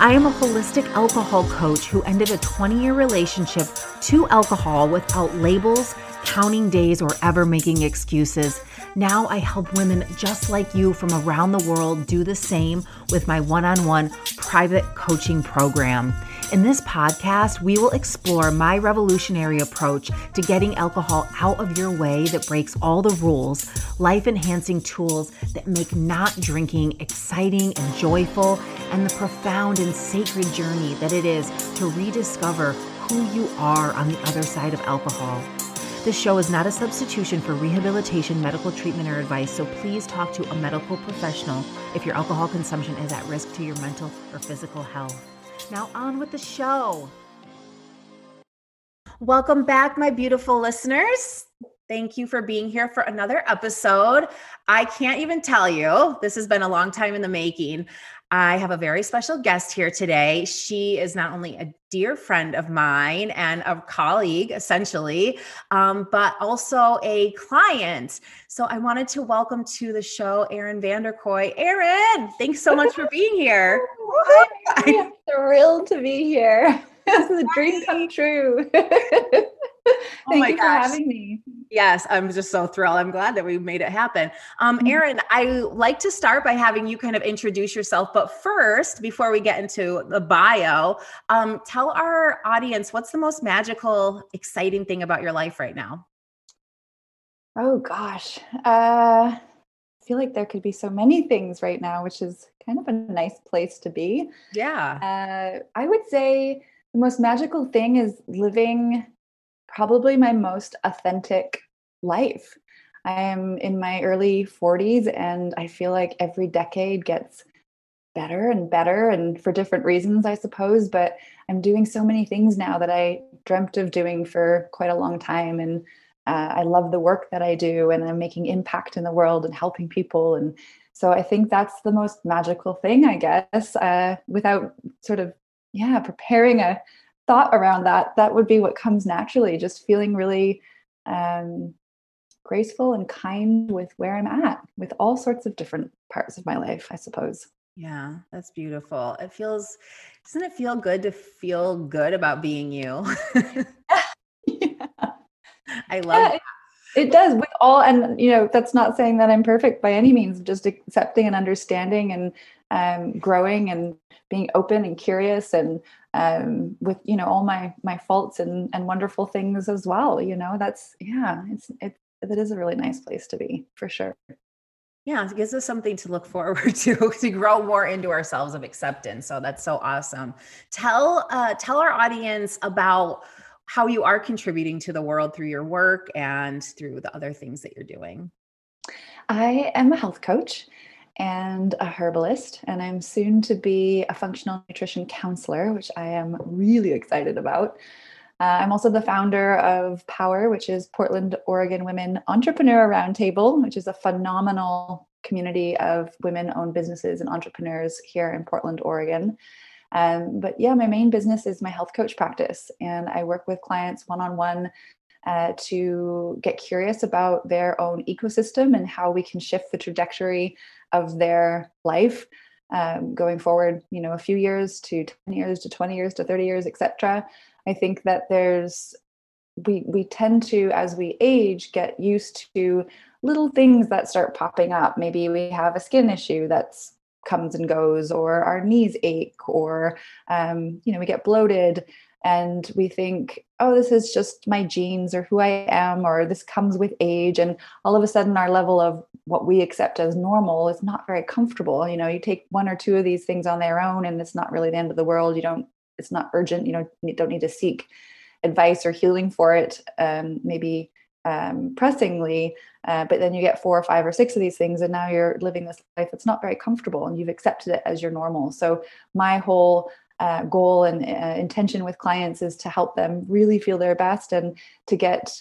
I am a holistic alcohol coach who ended a 20 year relationship to alcohol without labels, counting days, or ever making excuses. Now I help women just like you from around the world do the same with my one on one private coaching program. In this podcast, we will explore my revolutionary approach to getting alcohol out of your way that breaks all the rules, life enhancing tools that make not drinking exciting and joyful, and the profound and sacred journey that it is to rediscover who you are on the other side of alcohol. This show is not a substitution for rehabilitation, medical treatment, or advice, so please talk to a medical professional if your alcohol consumption is at risk to your mental or physical health. Now, on with the show. Welcome back, my beautiful listeners. Thank you for being here for another episode. I can't even tell you, this has been a long time in the making. I have a very special guest here today. She is not only a dear friend of mine and a colleague, essentially, um, but also a client. So I wanted to welcome to the show Erin Vanderkoy. Erin, thanks so much for being here. I'm thrilled to be here. This is a dream come true. Oh Thank oh you gosh. for having me. Yes, I'm just so thrilled. I'm glad that we made it happen. Um, mm-hmm. Erin, I like to start by having you kind of introduce yourself. But first, before we get into the bio, um, tell our audience what's the most magical, exciting thing about your life right now? Oh, gosh. Uh, I feel like there could be so many things right now, which is kind of a nice place to be. Yeah. Uh, I would say the most magical thing is living probably my most authentic life. I am in my early 40s and I feel like every decade gets better and better and for different reasons I suppose but I'm doing so many things now that I dreamt of doing for quite a long time and uh, I love the work that I do and I'm making impact in the world and helping people and so I think that's the most magical thing I guess uh, without sort of yeah preparing a thought around that, that would be what comes naturally, just feeling really um, graceful and kind with where I'm at with all sorts of different parts of my life, I suppose. Yeah, that's beautiful. It feels, doesn't it feel good to feel good about being you? yeah. I love yeah, it, it does with all, and you know, that's not saying that I'm perfect by any means, just accepting and understanding and um, growing and being open and curious and um, with you know all my my faults and and wonderful things as well you know? That's yeah it's it that is a really nice place to be for sure. Yeah it gives us something to look forward to to grow more into ourselves of acceptance. So that's so awesome. Tell uh tell our audience about how you are contributing to the world through your work and through the other things that you're doing. I am a health coach and a herbalist, and I'm soon to be a functional nutrition counselor, which I am really excited about. Uh, I'm also the founder of Power, which is Portland, Oregon Women Entrepreneur Roundtable, which is a phenomenal community of women owned businesses and entrepreneurs here in Portland, Oregon. Um, but yeah, my main business is my health coach practice, and I work with clients one on one to get curious about their own ecosystem and how we can shift the trajectory of their life um, going forward. You know, a few years to ten years to twenty years to thirty years, etc. I think that there's we we tend to as we age get used to little things that start popping up maybe we have a skin issue that's comes and goes or our knees ache or um, you know we get bloated and we think oh this is just my genes or who i am or this comes with age. And all of a sudden our level of what we accept as normal is not very comfortable. You know you take one or two of these things on their own and it's not really the end of the world. You don't it's not urgent. You know you don't need to seek advice or healing for it um, maybe um, pressingly uh, but then you get four or five or six of these things and now you're living this life that's not very comfortable and you've accepted it as your normal. So my whole uh, goal and uh, intention with clients is to help them really feel their best and to get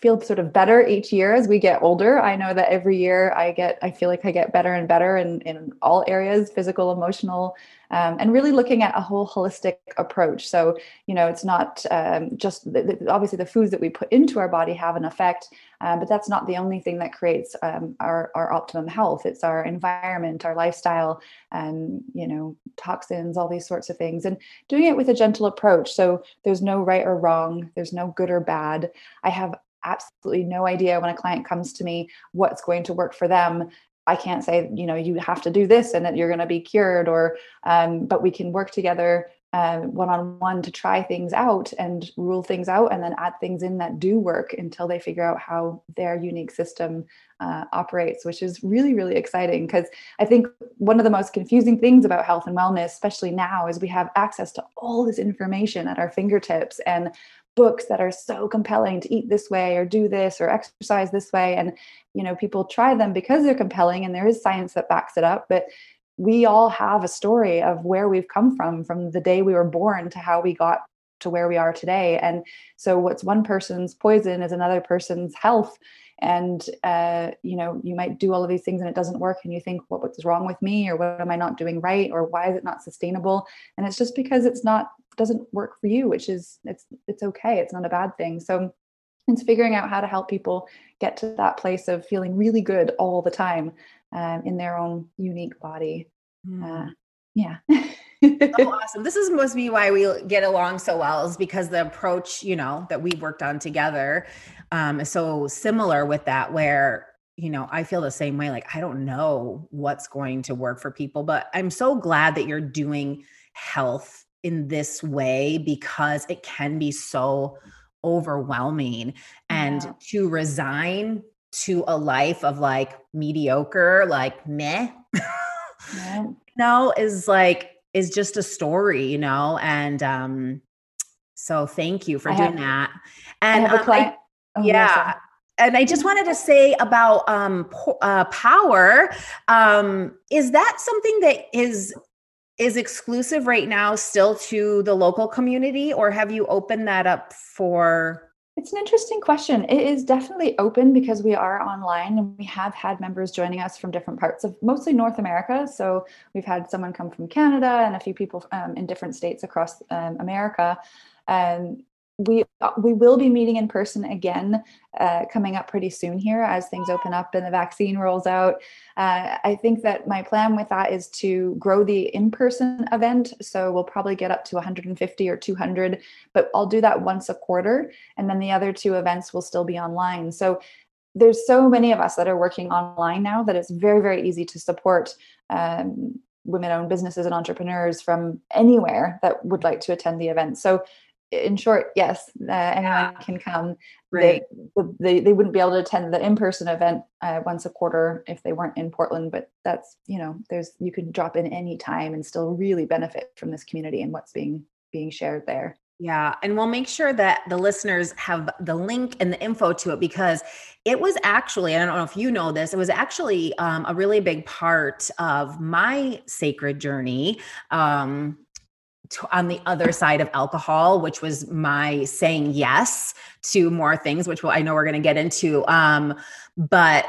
feel sort of better each year as we get older. I know that every year I get, I feel like I get better and better in, in all areas, physical, emotional, um, and really looking at a whole holistic approach. So, you know, it's not um, just the, the, obviously the foods that we put into our body have an effect, um, but that's not the only thing that creates um, our, our optimum health. It's our environment, our lifestyle, and, you know, toxins, all these sorts of things, and doing it with a gentle approach. So there's no right or wrong, there's no good or bad. I have absolutely no idea when a client comes to me what's going to work for them I can't say, you know, you have to do this and that you're going to be cured, or, um, but we can work together one on one to try things out and rule things out and then add things in that do work until they figure out how their unique system uh, operates, which is really, really exciting. Because I think one of the most confusing things about health and wellness, especially now, is we have access to all this information at our fingertips and books that are so compelling to eat this way or do this or exercise this way. And you know people try them because they're compelling and there is science that backs it up. But we all have a story of where we've come from from the day we were born to how we got to where we are today. And so what's one person's poison is another person's health. And uh, you know you might do all of these things and it doesn't work and you think what, what's wrong with me? Or what am i not doing right? Or why is it not sustainable? And it's just because it's not doesn't work for you which is it's it's okay it's not a bad thing so it's figuring out how to help people get to that place of feeling really good all the time um, in their own unique body mm. uh, yeah oh, awesome. This is must be why we get along so well is because the approach, you know, that we worked on together um, is so similar with that, where, you know, I feel the same way. Like, I don't know what's going to work for people, but I'm so glad that you're doing health in this way because it can be so overwhelming and yeah. to resign to a life of like mediocre like meh yeah. no is like is just a story you know and um so thank you for I doing have, that and um, I, oh, yeah and I just wanted to say about um, uh, power. Um, is that something that is is exclusive right now still to the local community or have you opened that up for? It's an interesting question. It is definitely open because we are online and we have had members joining us from different parts of mostly north america. So we've had someone come from canada and a few people um, in different states across um, america. And we uh, we will be meeting in person again uh, coming up pretty soon here as things open up and the vaccine rolls out. Uh, I think that my plan with that is to grow the in-person event. So we'll probably get up to 150 or 200, but I'll do that once a quarter, and then the other two events will still be online. So there's so many of us that are working online now that it's very very easy to support. Um, women-owned businesses and entrepreneurs from anywhere that would like to attend the event. So in short, yes, uh, anyone yeah. can come. Right. They, they, they wouldn't be able to attend the in-person event uh, once a quarter if they weren't in Portland, but that's, you know, there's, you can drop in any time and still really benefit from this community and what's being, being shared there. Yeah. And we'll make sure that the listeners have the link and the info to it because it was actually, I don't know if you know this, it was actually um, a really big part of my sacred journey. Um, on the other side of alcohol, which was my saying yes to more things, which I know we're going to get into. Um, but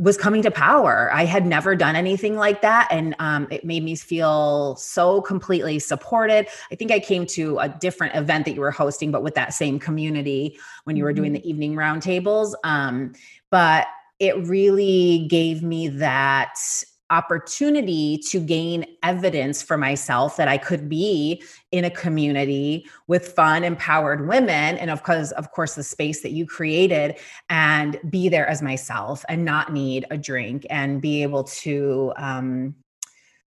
was coming to power. I had never done anything like that. And um, it made me feel so completely supported. I think I came to a different event that you were hosting, but with that same community when you were doing mm-hmm. the evening roundtables. Um, but it really gave me that opportunity to gain evidence for myself that I could be in a community with fun, empowered women. And of course, of course, the space that you created and be there as myself and not need a drink and be able to um,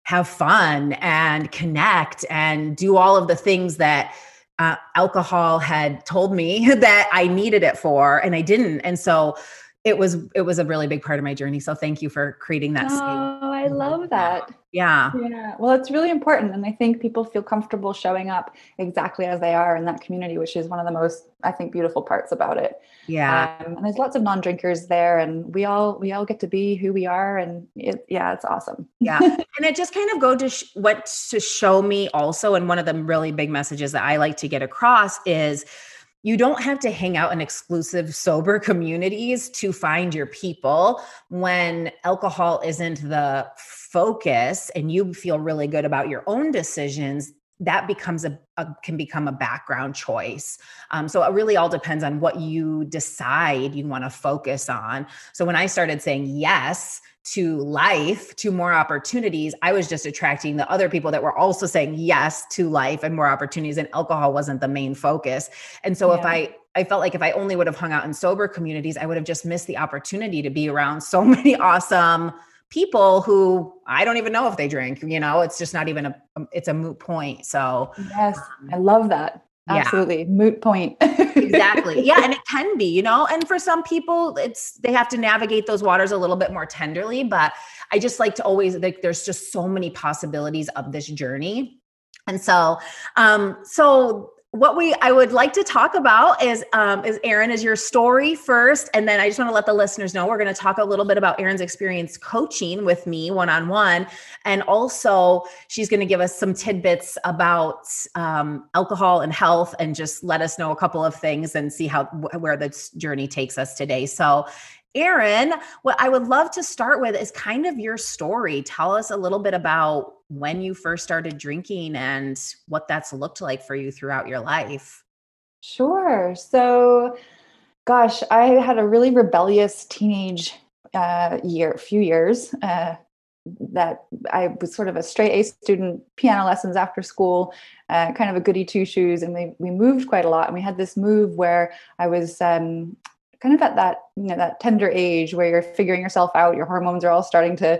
have fun and connect and do all of the things that uh, alcohol had told me that I needed it for, and I didn't. And so it was it was a really big part of my journey. So thank you for creating that. Oh, I love that. Yeah. Yeah. Well, it's really important. And I think people feel comfortable showing up exactly as they are in that community, which is one of the most, I think, beautiful parts about it. Yeah. Um, and there's lots of non-drinkers there and we all, we all get to be who we are. And it, yeah, it's awesome. yeah. And it just kind of go to sh- what to show me also. And one of the really big messages that I like to get across is, you don't have to hang out in exclusive sober communities to find your people. When alcohol isn't the focus and you feel really good about your own decisions that becomes a, a, can become a background choice um, so it really all depends on what you decide you want to focus on so when i started saying yes to life, to more opportunities, I was just attracting the other people that were also saying yes to life and more opportunities. And alcohol wasn't the main focus. And so yeah. if I, I felt like if I only would have hung out in sober communities, I would have just missed the opportunity to be around so many awesome people who I don't even know if they drink, you know, it's just not even a, it's a moot point. So, yes, I love that. Absolutely. Yeah. Moot point. exactly. Yeah. And it can be, you know, and for some people, it's, they have to navigate those waters a little bit more tenderly. But I just like to always, like, there's just so many possibilities of this journey. And so, um, so what we I would like to talk about is um, is Erin is your story first, and then I just want to let the listeners know we're going to talk a little bit about Erin's experience coaching with me one on one, and also she's going to give us some tidbits about um, alcohol and health, and just let us know a couple of things and see how where this journey takes us today. So, Erin, what I would love to start with is kind of your story. Tell us a little bit about when you first started drinking and what that's looked like for you throughout your life. Sure. So, gosh, I had a really rebellious teenage uh, year, few years. Uh, that I was sort of a straight A student, piano lessons after school, uh, kind of a goody two shoes, and we we moved quite a lot. And we had this move where I was um, kind of at that you know that tender age where you're figuring yourself out your hormones are all starting to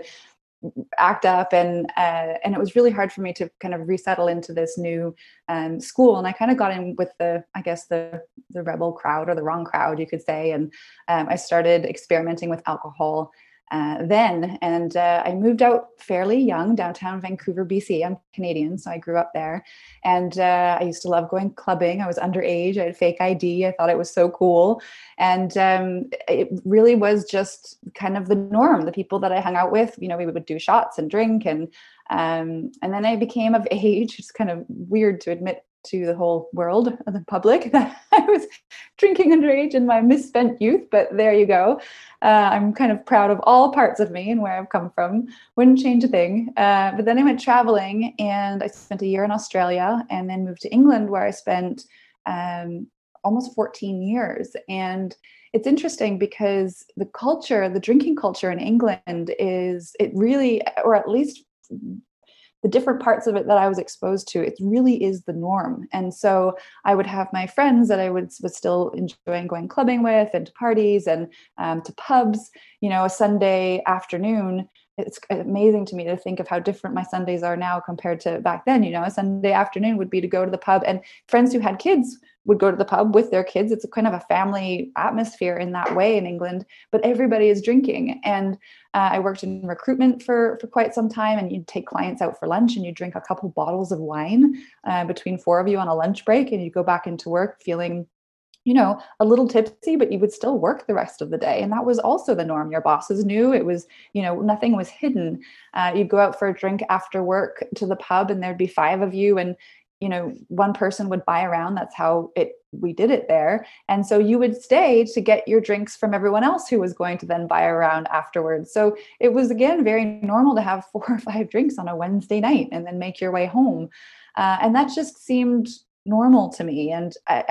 act up and uh, and it was really hard for me to kind of resettle into this new um, school. And i kind of got in with the i guess the the rebel crowd or the wrong crowd you could say. And um, i started experimenting with alcohol uh, then. And uh, I moved out fairly young, downtown Vancouver, BC. I'm Canadian, so I grew up there. And uh, I used to love going clubbing. I was underage. I had fake ID. I thought it was so cool. And um, it really was just kind of the norm. The people that I hung out with, you know, we would do shots and drink. And um, and then I became of age. It's kind of weird to admit to the whole world and the public that I was drinking underage in my misspent youth, but there you go. Uh, I'm kind of proud of all parts of me and where I've come from. Wouldn't change a thing. Uh, but then I went traveling and I spent a year in Australia and then moved to England where I spent um, almost 14 years. And it's interesting because the culture, the drinking culture in England is, it really, or at least the different parts of it that I was exposed to, it really is the norm. And so I would have my friends that I would was still enjoying going clubbing with and to parties and um, to pubs, you know, a Sunday afternoon. It's amazing to me to think of how different my Sundays are now compared to back then. You know, a Sunday afternoon would be to go to the pub, and friends who had kids would go to the pub with their kids. It's a kind of a family atmosphere in that way in England, but everybody is drinking. And uh, I worked in recruitment for for quite some time, and you'd take clients out for lunch, and you'd drink a couple bottles of wine uh, between four of you on a lunch break, and you go back into work feeling you know, a little tipsy, but you would still work the rest of the day. And that was also the norm. Your bosses knew it was, you know, nothing was hidden. Uh, you'd go out for a drink after work to the pub, and there'd be five of you, and you know one person would buy around that's how it we did it there. And so you would stay to get your drinks from everyone else who was going to then buy around afterwards. So it was again very normal to have four or five drinks on a wednesday night and then make your way home. Uh, and that just seemed normal to me. And I,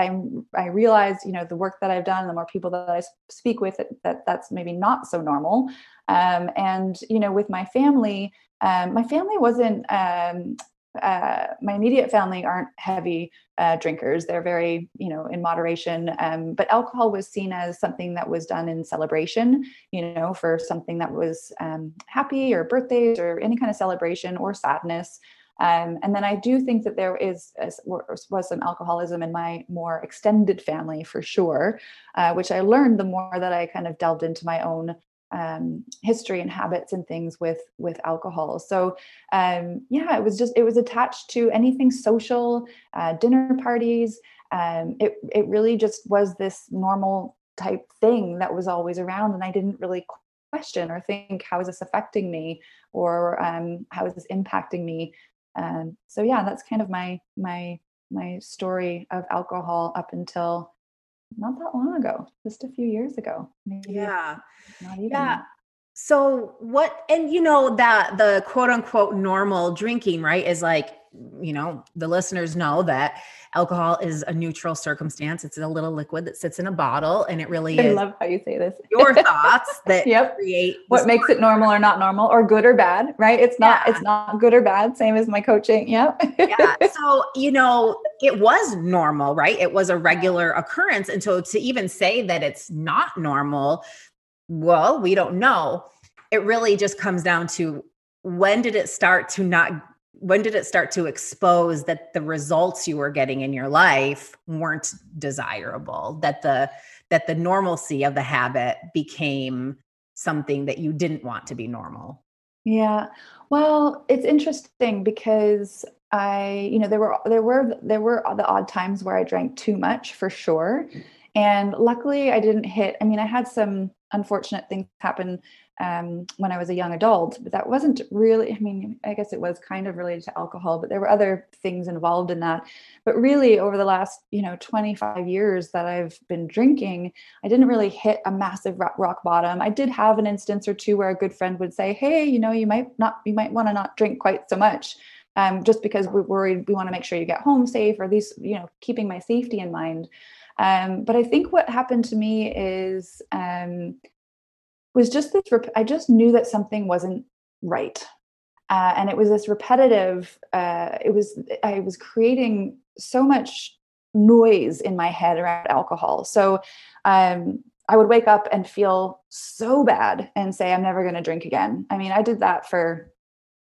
I i realized you know the work that i've done the more people that i speak with that that's maybe not so normal. Um, and you know with my family um, my family wasn't um, uh, my immediate family aren't heavy uh, drinkers. They're very, you know, in moderation. Um, but alcohol was seen as something that was done in celebration, you know, for something that was um, happy or birthdays or any kind of celebration or sadness. Um, and then I do think that there is was some alcoholism in my more extended family for sure, uh, which I learned the more that I kind of delved into my own um, history and habits and things with with alcohol. So um, yeah, it was just it was attached to anything social, uh, dinner parties. Um, it it really just was this normal type thing that was always around, and I didn't really question or think how is this affecting me or um, how is this impacting me. Um, so yeah, that's kind of my my my story of alcohol up until not that long ago, just a few years ago. Maybe yeah. Not even. Yeah. So what and you know that the quote unquote normal drinking, right, is like, you know, the listeners know that alcohol is a neutral circumstance. It's a little liquid that sits in a bottle and it really I is love how you say this. your thoughts that yep. create what makes it normal or not normal or good or bad, right? It's not yeah. it's not good or bad, same as my coaching. Yep. yeah. So, you know, it was normal, right? It was a regular occurrence. And so to even say that it's not normal, well, we don't know. It really just comes down to when did it start to not when did it start to expose that the results you were getting in your life weren't desirable that the that the normalcy of the habit became something that you didn't want to be normal? Yeah. Well it's interesting because i you know there were there were there were the odd times where i drank too much for sure. And luckily i didn't hit i mean i had some unfortunate things happen um, when I was a young adult. But that wasn't really, I mean, I guess it was kind of related to alcohol, but there were other things involved in that. But really, over the last, you know, 25 years that I've been drinking, I didn't really hit a massive rock bottom. I did have an instance or two where a good friend would say, Hey, you know, you might not, you might want to not drink quite so much. Um, just because we're worried, we want to make sure you get home safe, or at least, you know, keeping my safety in mind. Um, but I think what happened to me is um, was just this rep- i just knew that something wasn't right. Uh, and it was this repetitive uh, it was i was creating so much noise in my head around alcohol. So um, i would wake up and feel so bad and say i'm never going to drink again. I mean i did that for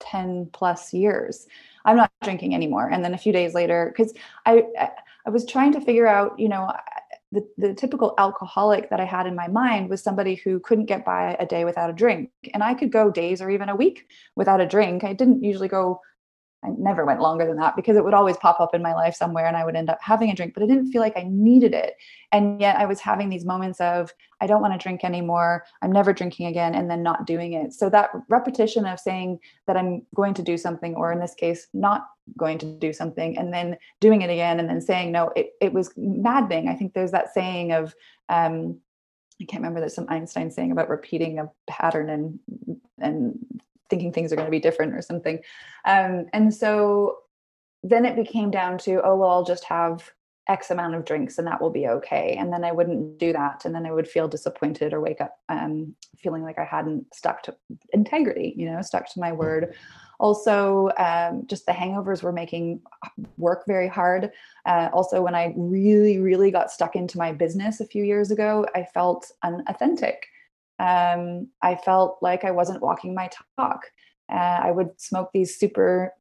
10 plus years. I'm not drinking anymore. And then a few days later because I, I was trying to figure out you know the, the typical alcoholic that I had in my mind was somebody who couldn't get by a day without a drink. And I could go days or even a week without a drink. I didn't usually go I never went longer than that because it would always pop up in my life somewhere and I would end up having a drink, but I didn't feel like I needed it. And yet I was having these moments of, I don't want to drink anymore. I'm never drinking again, and then not doing it. So that repetition of saying that I'm going to do something, or in this case, not going to do something, and then doing it again, and then saying no, it, it was maddening. I think there's that saying of, um, I can't remember there's some Einstein saying about repeating a pattern and and thinking things are going to be different or something. Um, and so then it became down to, oh, well, I'll just have X amount of drinks and that will be okay. And then I wouldn't do that. And then I would feel disappointed or wake up um, feeling like I hadn't stuck to integrity, you know, stuck to my word. Also, um, just the hangovers were making work very hard. Uh, also, when I really, really got stuck into my business a few years ago, I felt unauthentic um, I felt like I wasn't walking my talk. Uh, I would smoke these super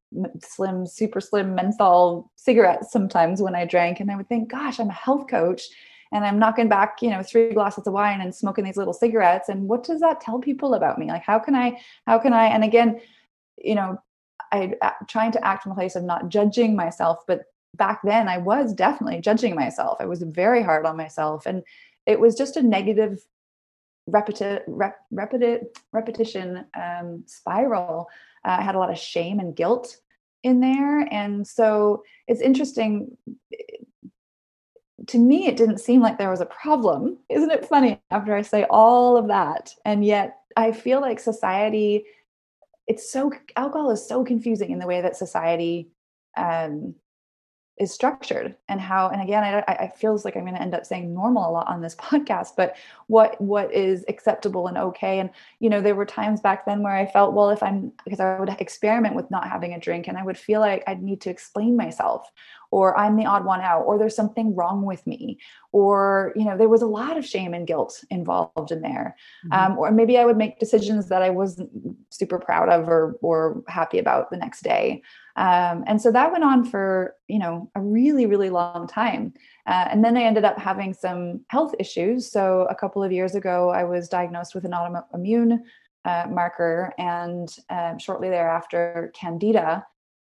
slim, super slim menthol cigarettes sometimes when I drank, and I would think, "Gosh, I'm a health coach, and I'm knocking back, you know, three glasses of wine and smoking these little cigarettes. And what does that tell people about me? Like, how can I? How can I? And again, you know, I trying to act from a place of not judging myself, but back then I was definitely judging myself. I was very hard on myself, and it was just a negative repeti- rep- repeti- repetition um, spiral. Uh, I had a lot of shame and guilt in there. And so it's interesting. To me, it didn't seem like there was a problem. Isn't it funny after I say all of that? And yet I feel like society, it's so, alcohol is so confusing in the way that society um, is structured and how and again i, I feels like i'm going to end up saying normal a lot on this podcast but what what is acceptable and okay. And you know there were times back then where i felt well if i'm because i would experiment with not having a drink and i would feel like i'd need to explain myself or i'm the odd one out or there's something wrong with me or you know there was a lot of shame and guilt involved in there. Mm-hmm. um, or maybe i would make decisions that i wasn't super proud of or or happy about the next day. Um, and so that went on for you know a really really long time. Uh, and then i ended up having some health issues. So a couple of years ago i was diagnosed with an autoimmune uh, marker and uh, shortly thereafter candida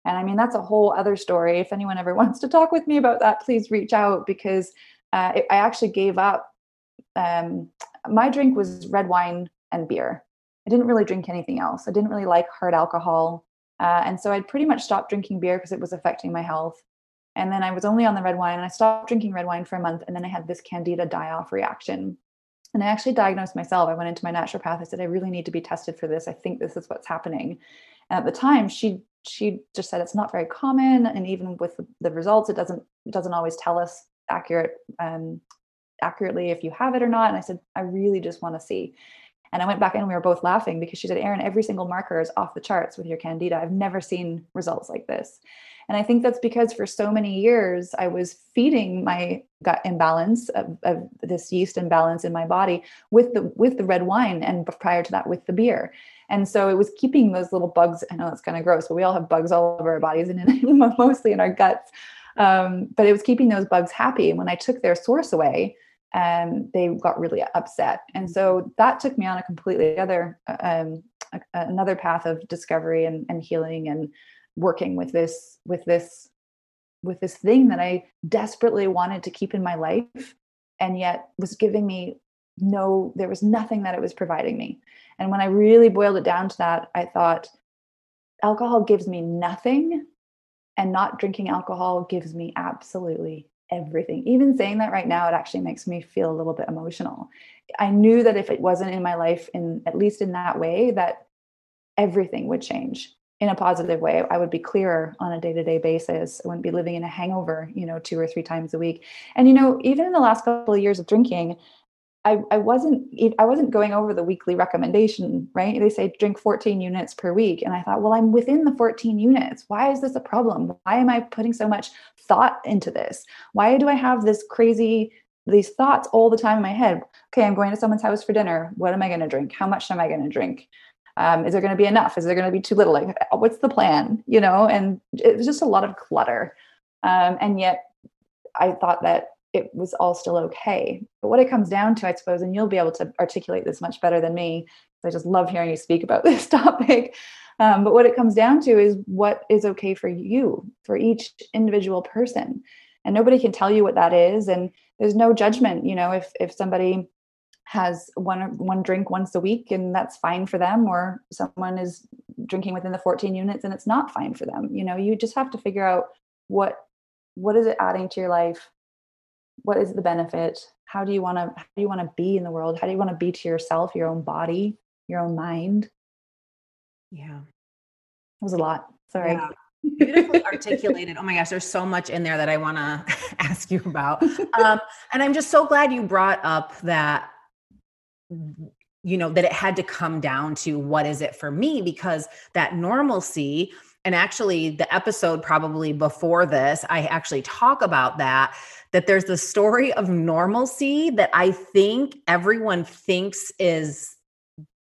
and i mean that's a whole other story if anyone ever wants to talk with me about that please reach out because uh, it, i actually gave up um, my drink was red wine and beer i didn't really drink anything else i didn't really like hard alcohol uh, and so I'd pretty much stopped drinking beer because it was affecting my health. And then I was only on the red wine and I stopped drinking red wine for a month. And then I had this candida die off reaction. And I actually diagnosed myself. I went into my naturopath. I said, I really need to be tested for this. I think this is what's happening. At the time, she she just said it's not very common. And even with the, the results, it doesn't it doesn't always tell us accurate um, accurately if you have it or not. And I said, I really just want to see. And I went back in and we were both laughing because she said, Erin, every single marker is off the charts with your candida. I've never seen results like this. And I think that's because for so many years I was feeding my gut imbalance of, of, this yeast imbalance in my body with the with the red wine and prior to that with the beer. And so it was keeping those little bugs. I know it's kind of gross, but we all have bugs all over our bodies and in, mostly in our guts. Um, but it was keeping those bugs happy. And when I took their source away, and they got really upset and so that took me on a completely other um, a, another path of discovery and, and healing and working with this with this with this thing that i desperately wanted to keep in my life and yet was giving me no there was nothing that it was providing me and when i really boiled it down to that i thought alcohol gives me nothing and not drinking alcohol gives me absolutely everything. Even saying that right now, it actually makes me feel a little bit emotional. I knew that if it wasn't in my life, in at least in that way, that everything would change in a positive way. I would be clearer on a day-to-day basis. I wouldn't be living in a hangover, you know, two or three times a week. And you know, even in the last couple of years of drinking, I, I wasn't I wasn't going over the weekly recommendation, right? They say drink 14 units per week. And I thought, well, I'm within the 14 units. Why is this a problem? Why am I putting so much thought into this? Why do I have this crazy these thoughts all the time in my head? Okay, I'm going to someone's house for dinner. What am I going to drink? How much am I going to drink? Um, is there going to be enough? Is there going to be too little? Like, what's the plan? You know, and it was just a lot of clutter. Um, and yet, I thought that it was all still okay. But what it comes down to, I suppose, and you'll be able to articulate this much better than me, I just love hearing you speak about this topic. Um, but what it comes down to is what is okay for you, for each individual person. And nobody can tell you what that is. And there's no judgment, you know, if if somebody has one one drink once a week and that's fine for them or someone is drinking within the 14 units and it's not fine for them you know you just have to figure out what what is it adding to your life what is the benefit? How do you want to how do you want to be in the world? How do you want to be to yourself your own body your own mind? Yeah. It was a lot. Sorry. Yeah. beautifully articulated. Oh my gosh there's so much in there that i want to ask you about. Um, and i'm just so glad you brought up that you know that it had to come down to what is it for me? Because that normalcy and actually the episode probably before this i actually talk about that that there's the story of normalcy that I think everyone thinks is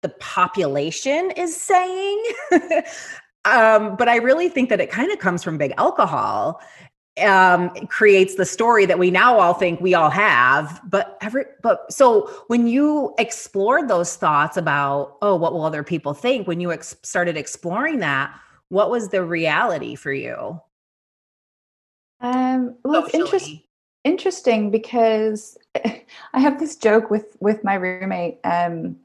the population is saying. um, but I really think that it kind of comes from big alcohol. Um, creates the story that we now all think we all have. But every but so when you explored those thoughts about, oh, what will other people think? When you ex- started exploring that, what was the reality for you? Um, well, Socially. it's interesting interesting because I have this joke with with my roommate. Um,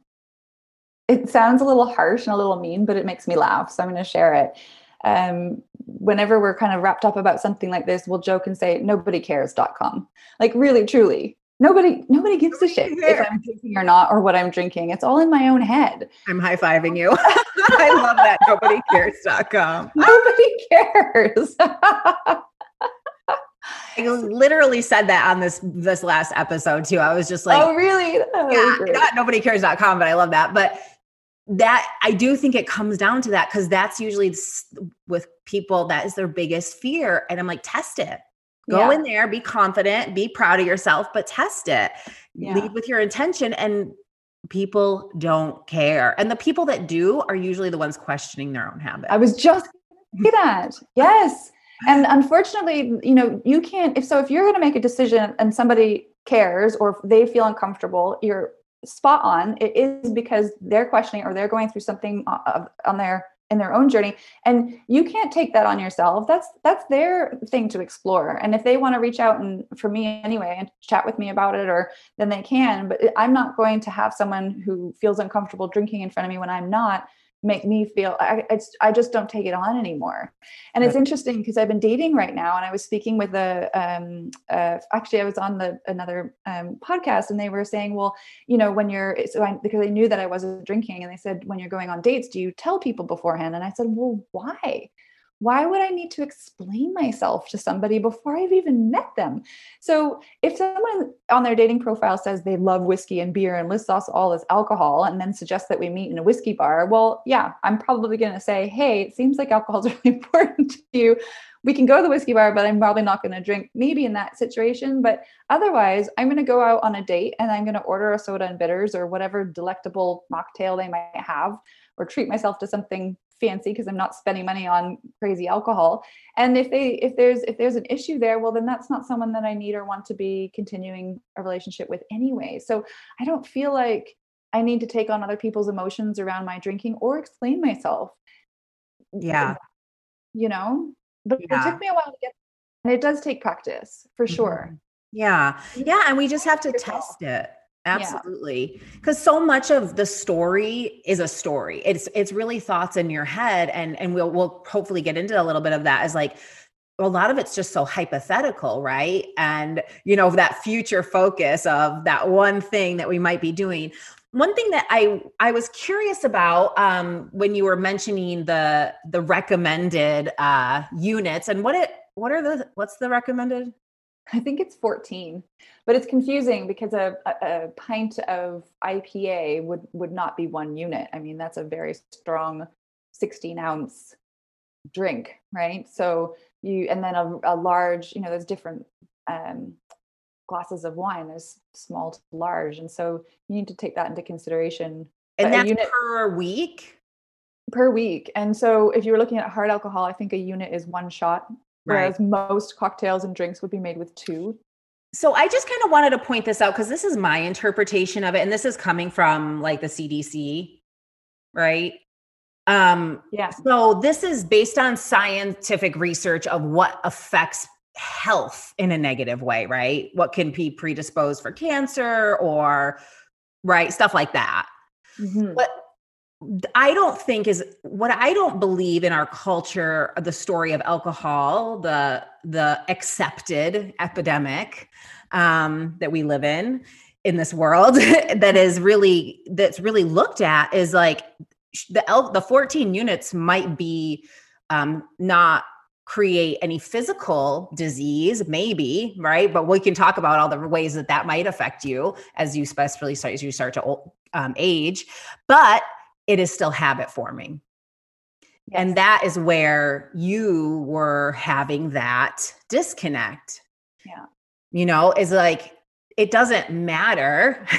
it sounds a little harsh and a little mean, but it makes me laugh, so I'm going to share it. um, whenever we're kind of wrapped up about something like this, we'll joke and say nobody nobodycares.com. Like really, truly, nobody nobody gives nobody a shit cares. if I'm drinking or not or what I'm drinking. It's all in my own head. I'm high fiving you. I love that Nobody nobodycares.com. Nobody cares. I literally said that on this this last episode too. I was just like, oh really? Oh, yeah, not nobodycares.com, but I love that. But that I do think it comes down to that because that's usually with people that is their biggest fear. And I'm like, test it. Go yeah. in there, be confident, be proud of yourself, but test it. Yeah. Lead with your intention and people don't care. And the people that do are usually the ones questioning their own habit. I was just say that. Yes. And unfortunately, you know, you can't if so if you're going to make a decision and somebody cares or they feel uncomfortable, you're spot on it is because they're questioning or they're going through something uh, on their in their own journey. And you can't take that on yourself. That's that's their thing to explore. And if they want to reach out and for me anyway and chat with me about it or then they can. But i'm not going to have someone who feels uncomfortable drinking in front of me when i'm not make me feel I, it's, I just don't take it on anymore. And it's interesting because i've been dating right now and i was speaking with a um uh, actually i was on the another um, podcast and they were saying well you know when you're so I, because they knew that i wasn't drinking and they said when you're going on dates do you tell people beforehand? And i said well why why would I need to explain myself to somebody before I've even met them? So, if someone on their dating profile says they love whiskey and beer and lists us all as alcohol and then suggests that we meet in a whiskey bar, well, yeah, I'm probably going to say, hey, it seems like alcohol is really important to you. We can go to the whiskey bar, but I'm probably not going to drink maybe in that situation. But otherwise, I'm going to go out on a date and I'm going to order a soda and bitters or whatever delectable mocktail they might have or treat myself to something fancy because I'm not spending money on crazy alcohol. And if they if there's if there's an issue there, well then that's not someone that I need or want to be continuing a relationship with anyway. So I don't feel like I need to take on other people's emotions around my drinking or explain myself. Yeah. You know, but yeah. it took me a while to get and it does take practice for sure. Mm-hmm. Yeah. Yeah, and we just have to test it. Absolutely. Because yeah. so much of the story is a story. It's it's really thoughts in your head. And and we'll we'll hopefully get into a little bit of that as like a lot of it's just so hypothetical, right? And you know, that future focus of that one thing that we might be doing. One thing that I I was curious about um, when you were mentioning the the recommended uh, units and what it what are the what's the recommended I think it's 14, but it's confusing because a, a, pint of IPA would would not be one unit. I mean, that's a very strong 16 ounce drink, right? So you and then a, a large, you know, there's different um, glasses of wine. There's small to large, and so you need to take that into consideration. And that's unit, per week. Per week, and so if you're looking at hard alcohol, I think a unit is one shot whereas right. most cocktails and drinks would be made with two. So I just kind of wanted to point this out because this is my interpretation of it, and this is coming from like the CDC, right? Um, yeah. So this is based on scientific research of what affects health in a negative way, right? What can be predisposed for cancer or right stuff like that. Mm-hmm. But I don't think is what I don't believe in our culture the story of alcohol, the the accepted epidemic um, that we live in in this world that is really that's really looked at is like the the 14 units might be um, not create any physical disease maybe right? But we can talk about all the ways that that might affect you as you especially start as you start to um, age. But it is still habit forming. Yes. And that is where you were having that disconnect. Yeah. You know, is like it doesn't matter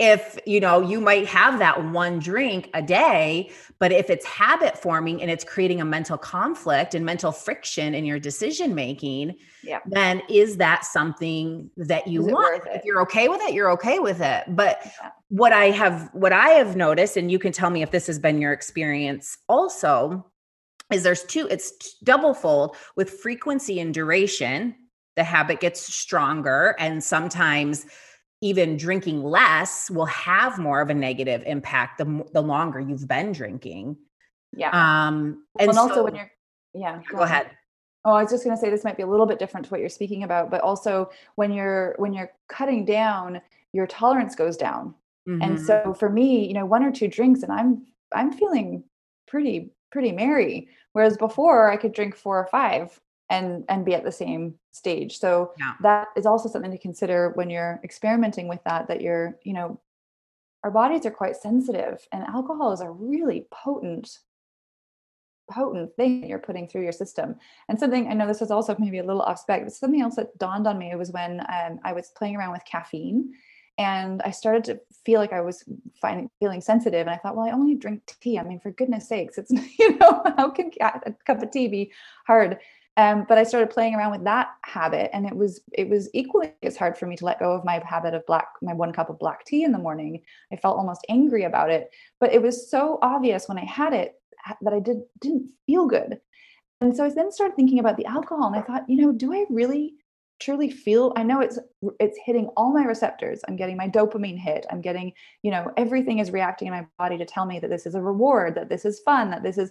if you know you might have that one drink a day but if it's habit forming and it's creating a mental conflict and mental friction in your decision making yeah. then is that something that you want if you're okay with it you're okay with it but yeah. what i have what i have noticed and you can tell me if this has been your experience also is there's two it's double fold with frequency and duration the habit gets stronger and sometimes even drinking less will have more of a negative impact the, the longer you've been drinking Yeah. Um, and, and, also so, when you're, yeah. go ahead. Oh, I was just going to say this might be a little bit different to what you're speaking about, but also when you're when you're cutting down, your tolerance goes down. Mm-hmm. And so for me, you know, one or two drinks and I'm I'm feeling pretty pretty merry. Whereas before I could drink four or five and and be at the same stage. So yeah. that is also something to consider when you're experimenting with that that you're, you know, our bodies are quite sensitive and alcohol is a really potent potent thing you're putting through your system. And something I know this is also maybe a little off spec, but something else that dawned on me was when um, I was playing around with caffeine and I started to feel like I was finding feeling sensitive. And I thought, well, I only drink tea. I mean, for goodness sakes, it's you know how can a cup of tea be hard? Um, but I started playing around with that habit, and it was it was equally as hard for me to let go of my habit of black my one cup of black tea in the morning. I felt almost angry about it, but it was so obvious when I had it that I did didn't feel good. And so I then started thinking about the alcohol, and I thought, you know, do I really truly feel i know it's it's hitting all my receptors i'm getting my dopamine hit i'm getting you know everything is reacting in my body to tell me that this is a reward that this is fun that this is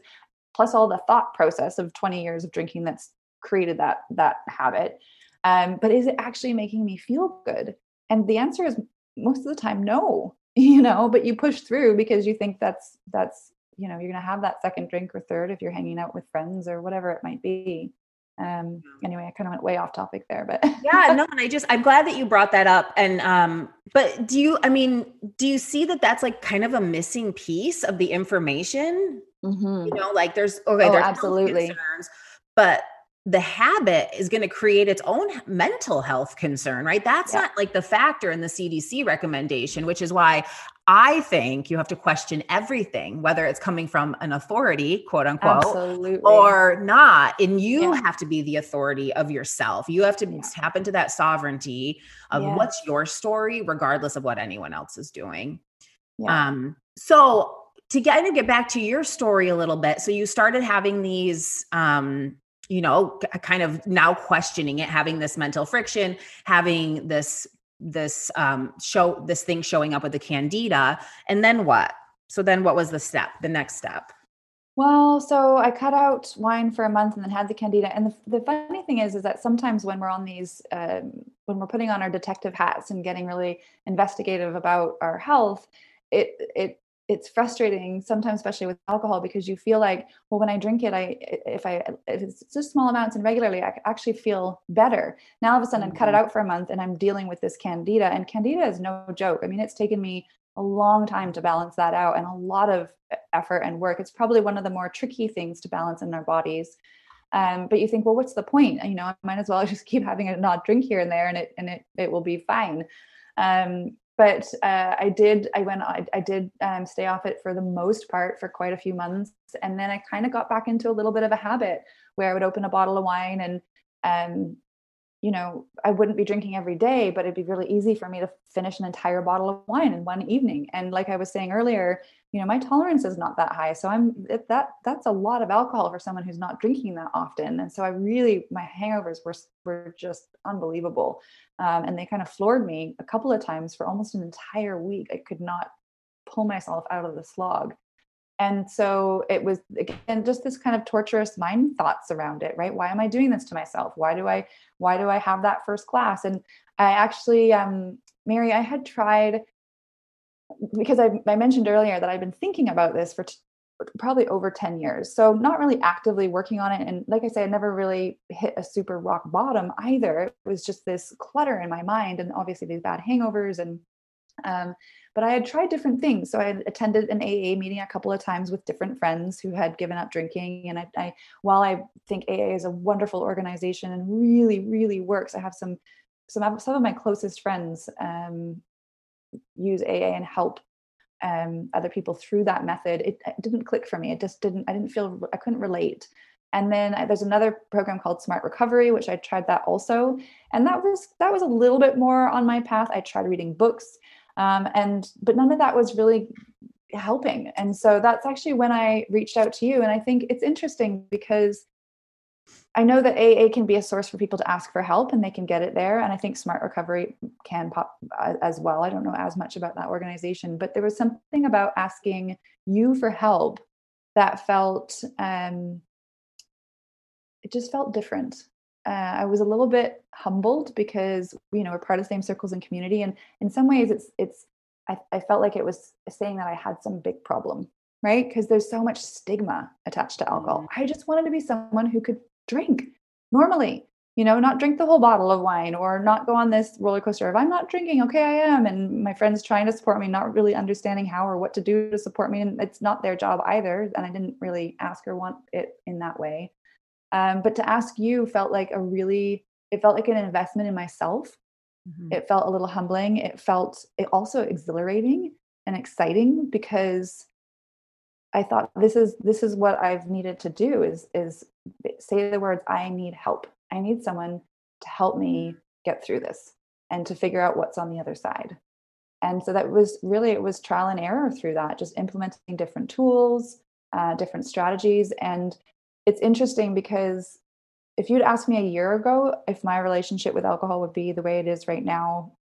plus all the thought process of 20 years of drinking that's created that that habit. Um, but is it actually making me feel good? And the answer is most of the time no you know but you push through because you think that's that's you know you're going to have that second drink or third if you're hanging out with friends or whatever it might be. Um anyway i kind of went way off topic there but yeah no and i just i'm glad that you brought that up and um but do you i mean do you see that that's like kind of a missing piece of the information mm-hmm. you know like there's okay oh, there's absolutely concerns, but the habit is going to create its own mental health concern, right? That's yeah. not like the factor in the CDC recommendation, which is why I think you have to question everything, whether it's coming from an authority, quote unquote, Absolutely. or not. And you yeah. have to be the authority of yourself. You have to yeah. tap into that sovereignty of what's your story, regardless of what anyone else is doing. Um, so to kind of get back to your story a little bit, so you started having these um you know kind of now questioning it having this mental friction having this this um show this thing showing up with the candida and then what? So then what was the step the next step? Well so i cut out wine for a month and then had the candida and the, the funny thing is is that sometimes when we're on these um, when we're putting on our detective hats and getting really investigative about our health it it it's frustrating sometimes especially with alcohol because you feel like well when i drink it i if i if it's just small amounts and regularly i actually feel better. Now all of a sudden mm-hmm. i cut it mm-hmm. out for a month and i'm dealing with this candida and candida is no joke. I mean it's taken me a long time to balance that out and a lot of effort and work. It's probably one of the more tricky things to balance in our bodies. Um, but you think well what's the point? You know i might as well just keep having a not drink here and there and it and it, it will be fine. Um, but uh, I did. I went. I, I did um, stay off it for the most part for quite a few months, and then I kind of got back into a little bit of a habit where I would open a bottle of wine and, um, you know, I wouldn't be drinking every day, but it'd be really easy for me to finish an entire bottle of wine in one evening. And like I was saying earlier, you know, my tolerance is not that high, so I'm that that's a lot of alcohol for someone who's not drinking that often. And so I really, my hangovers were were just unbelievable. Um, and they kind of floored me a couple of times for almost an entire week. I could not pull myself out of the slog. And so it was again just this kind of torturous mind thoughts around it, right? Why am I doing this to myself? Why do I why do I have that first class? And I actually, um, Mary, I had tried because I, I mentioned earlier that I've been thinking about this for t- probably over 10 years. So not really actively working on it. And like I said, I never really hit a super rock bottom either. It was just this clutter in my mind and obviously these bad hangovers and um, but I had tried different things. So I had attended an AA meeting a couple of times with different friends who had given up drinking. And I, I while I think AA is a wonderful organization and really, really works, I have some some some of my closest friends um, use AA and help um, other people through that method, it, it, didn't click for me. It just didn't, I didn't feel, I couldn't relate. And then there's another program called Smart Recovery, which I tried that also. And that was, that was a little bit more on my path. I tried reading books um, and, but none of that was really helping. And so that's actually when I reached out to you. And I think it's interesting because I know that AA can be a source for people to ask for help and they can get it there. And I think Smart Recovery can pop uh, as well. I don't know as much about that organization, but there was something about asking you for help that felt um, it just felt different. Uh, I was a little bit humbled because you know we're part of the same circles and community, and in some ways, it's it's I, I felt like it was saying that I had some big problem, right? Because there's so much stigma attached to alcohol. Mm-hmm. I just wanted to be someone who could drink normally, you know, not drink the whole bottle of wine or not go on this roller coaster. If I'm not drinking, okay, I am. And my friends trying to support me, not really understanding how or what to do to support me. And it's not their job either. And I didn't really ask or want it in that way. Um, but to ask you felt like a really, it felt like an investment in myself. Mm-hmm. It felt a little humbling. It felt it also exhilarating and exciting because I thought this is this is what I've needed to do is is say the words I need help I need someone to help me get through this and to figure out what's on the other side. And so that was really, it was trial and error through that, just implementing different tools, uh, different strategies. And it's interesting because if you'd asked me a year ago if my relationship with alcohol would be the way it is right now,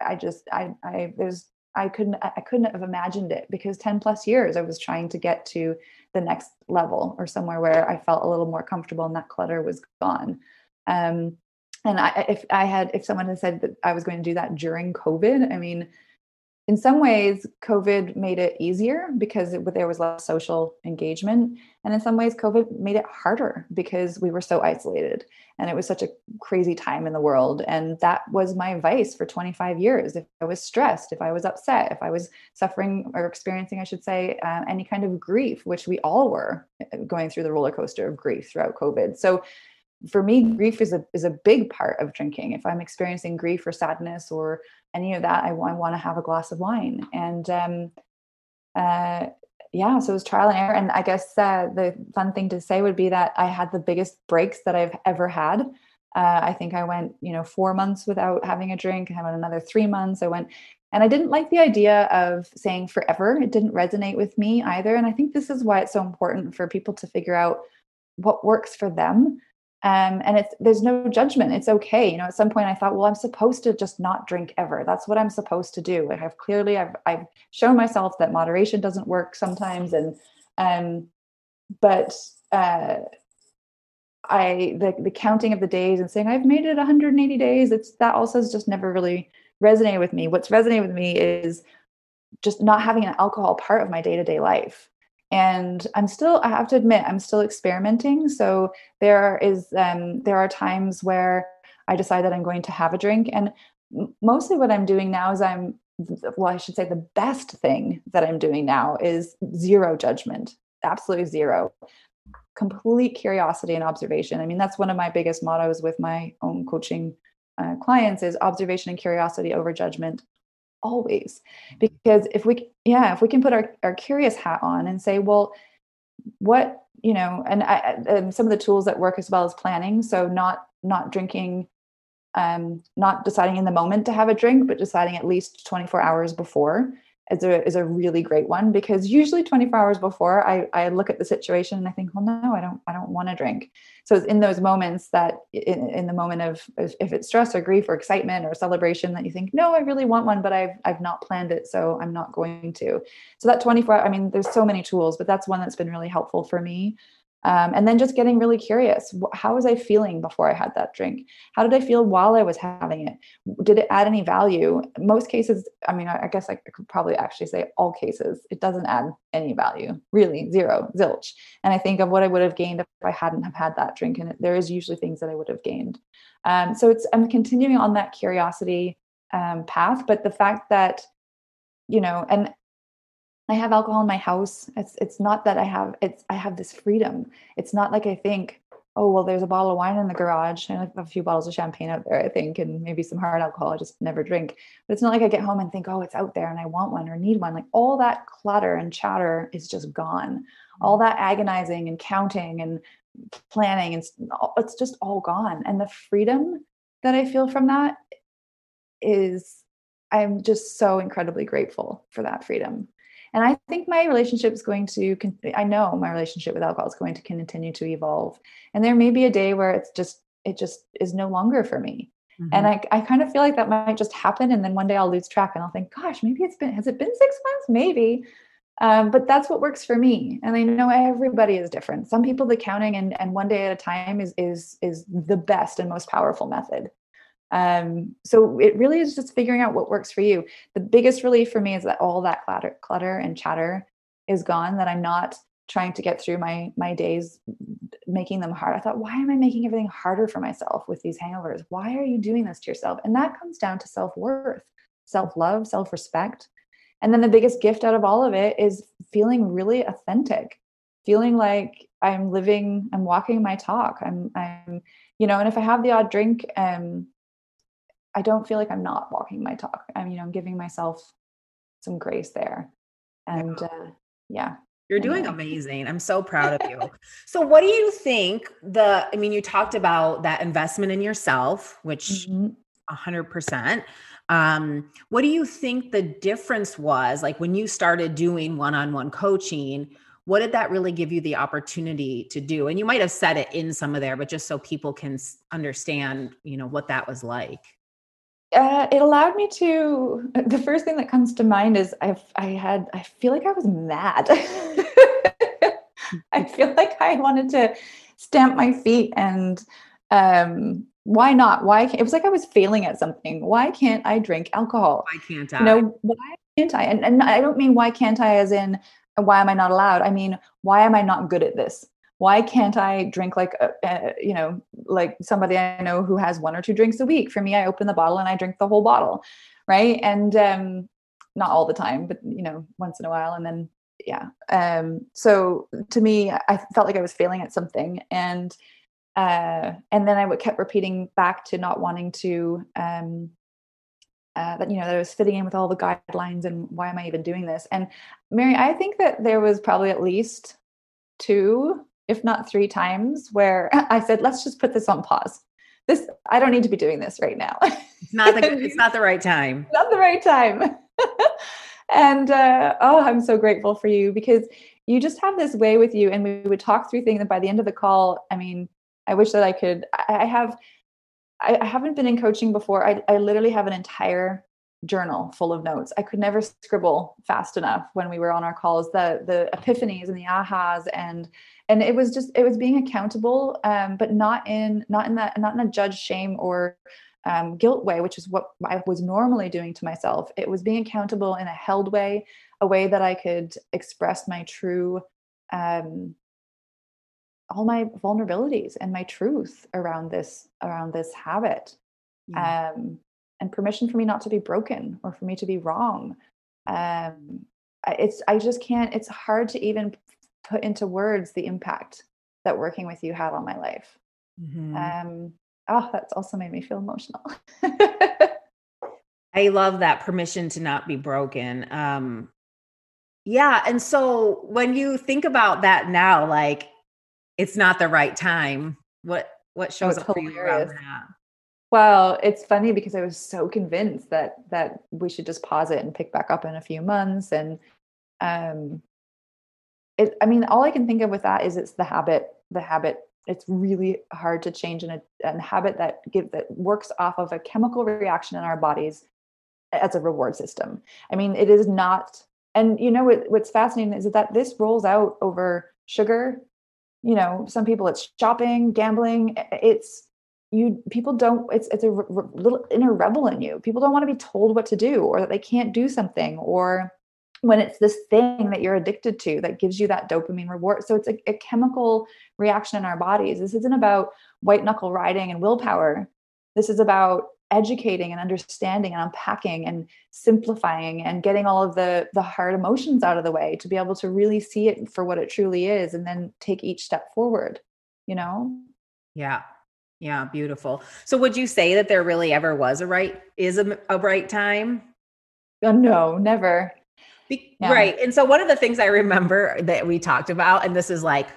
I just, I, I, there's, I couldn't, I couldn't have imagined it because 10 plus years I was trying to get to the next level or somewhere where I felt a little more comfortable and that clutter was gone. Um, and I, if I had, if someone had said that I was going to do that during COVID, I mean, in some ways, COVID made it easier because it, there was less social engagement. And in some ways, COVID made it harder because we were so isolated and it was such a crazy time in the world. And that was my advice for 25 years. If I was stressed, if I was upset, if I was suffering or experiencing, I should say, uh, any kind of grief, which we all were uh, going through the roller coaster of grief throughout COVID. So for me grief is a is a big part of drinking. If i'm experiencing grief or sadness or any of that i, I want to have a glass of wine. And um uh yeah so it was trial and error. And i guess uh, the fun thing to say would be that i had the biggest breaks that i've ever had. Uh, i think i went you know four months without having a drink. I went another three months. I went and i didn't like the idea of saying forever. It didn't resonate with me either. And i think this is why it's so important for people to figure out what works for them um, and it's there's no judgment. It's okay. You know at some point i thought well i'm supposed to just not drink ever. That's what i'm supposed to do. I have clearly i've, I've shown myself that moderation doesn't work sometimes. And um but uh i the, the counting of the days and saying i've made it 180 days. It's that also has just never really resonated with me. What's resonated with me is just not having an alcohol part of my day-to-day life and i'm still i have to admit i'm still experimenting. So there is um, there are times where i decide that i'm going to have a drink. And mostly what i'm doing now is i'm well i should say the best thing that i'm doing now is zero judgment absolutely zero. Complete curiosity and observation. I mean that's one of my biggest mottos with my own coaching uh, clients is observation and curiosity over judgment always. Because if we yeah if we can put our, our curious hat on and say well what you know and, I, some of the tools that work as well as planning so not not drinking um not deciding in the moment to have a drink but deciding at least 24 hours before is a is a really great one because usually 24 hours before I, I look at the situation and I think, well, no, I don't I don't want to drink. So it's in those moments that in, in the moment of if it's stress or grief or excitement or celebration that you think, no, I really want one, but I've I've not planned it, so I'm not going to. So that 24, I mean, there's so many tools, but that's one that's been really helpful for me um, and then just getting really curious. How was I feeling before I had that drink? How did I feel while I was having it? Did it add any value? Most cases, I mean, I guess I could probably actually say all cases, it doesn't add any value, really, zero, zilch. And I think of what I would have gained if I hadn't have had that drink. And there is usually things that I would have gained. Um, so it's I'm continuing on that curiosity um, path, but the fact that you know, and I have alcohol in my house. It's it's not that I have it's I have this freedom. It's not like I think, oh well, there's a bottle of wine in the garage and a few bottles of champagne out there, I think, and maybe some hard alcohol. I just never drink. But it's not like I get home and think, oh, it's out there and I want one or need one. Like all that clutter and chatter is just gone. All that agonizing and counting and planning and it's just all gone. And the freedom that I feel from that is I'm just so incredibly grateful for that freedom. And I think my relationship is going to, I know my relationship with alcohol is going to continue to evolve. And there may be a day where it's just, it just is no longer for me. Mm-hmm. And I, I kind of feel like that might just happen. And then one day I'll lose track and I'll think, gosh, maybe it's been, has it been six months? Maybe. Um, but that's what works for me. And I know everybody is different. Some people the counting and, and one day at a time is is is the best and most powerful method. Um, so it really is just figuring out what works for you. The biggest relief for me is that all that clutter, clutter and chatter is gone. That I'm not trying to get through my my days making them hard. I thought, why am I making everything harder for myself with these hangovers? Why are you doing this to yourself? And that comes down to self worth, self love, self respect. And then the biggest gift out of all of it is feeling really authentic, feeling like I'm living, I'm walking my talk. I'm, I'm, you know, and if I have the odd drink, um, I don't feel like I'm not walking my talk. I'm, you know, I'm giving myself some grace there. And uh, yeah. You're doing amazing. I'm so proud of you. so, what do you think the, I mean, you talked about that investment in yourself, which mm-hmm. 100%. Um, what do you think the difference was like when you started doing one on one coaching? What did that really give you the opportunity to do? And you might have said it in some of there, but just so people can understand, you know, what that was like. Uh, it allowed me to. The first thing that comes to mind is I've I had I feel like I was mad. I feel like I wanted to stamp my feet and um, why not? Why it was like I was failing at something. Why can't I drink alcohol? Why can't I? You know, why can't I? And, and I don't mean why can't I as in why am I not allowed? I mean, why am I not good at this? Why can't I drink like a, a, you know, like somebody I know who has one or two drinks a week? For me, I open the bottle and I drink the whole bottle, right? And um, not all the time, but you know, once in a while, and then yeah. Um, so to me, I felt like I was failing at something, and uh, and then I would kept repeating back to not wanting to um, uh, that you know that I was fitting in with all the guidelines and why am I even doing this? And Mary, I think that there was probably at least two, if not three times where I said, "Let's just put this on pause." This I don't need to be doing this right now. It's not the it's not the right time. not the right time. and uh, oh, I'm so grateful for you because you just have this way with you, and we would talk through things. And by the end of the call, I mean, I wish that I could. I, have. I, I haven't been in coaching before. I, I literally have an entire journal full of notes. I could never scribble fast enough when we were on our calls. The the epiphanies and the ahas and and it was just it was being accountable, um, but not in not in that not in a judge shame or um, guilt way, which is what I was normally doing to myself. It was being accountable in a held way, a way that I could express my true um, all my vulnerabilities and my truth around this around this habit mm. um, and permission for me not to be broken or for me to be wrong um, it's i just can't it's hard to even put into words the impact that working with you had on my life mm-hmm. um, oh that's also made me feel emotional i love that permission to not be broken um, yeah and so when you think about that now like it's not the right time. What what shows up hilarious. for you around that? Well, it's funny because I was so convinced that that we should just pause it and pick back up in a few months. And um it I mean, all I can think of with that is it's the habit, the habit. It's really hard to change in a, a habit that give that works off of a chemical reaction in our bodies as a reward system. I mean, it is not and you know what, what's fascinating is that this rolls out over sugar you know some people it's shopping gambling it's you people don't it's it's a little inner rebel in you. People don't want to be told what to do or that they can't do something or when it's this thing that you're addicted to that gives you that dopamine reward. So it's a, a chemical reaction in our bodies. This isn't about white knuckle riding and willpower. This is about educating and understanding and unpacking and simplifying and getting all of the the hard emotions out of the way to be able to really see it for what it truly is and then take each step forward you know? Yeah yeah beautiful so would you say that there really ever was a right is a, a right time uh, no never Be- yeah. right and so one of the things i remember that we talked about and this is like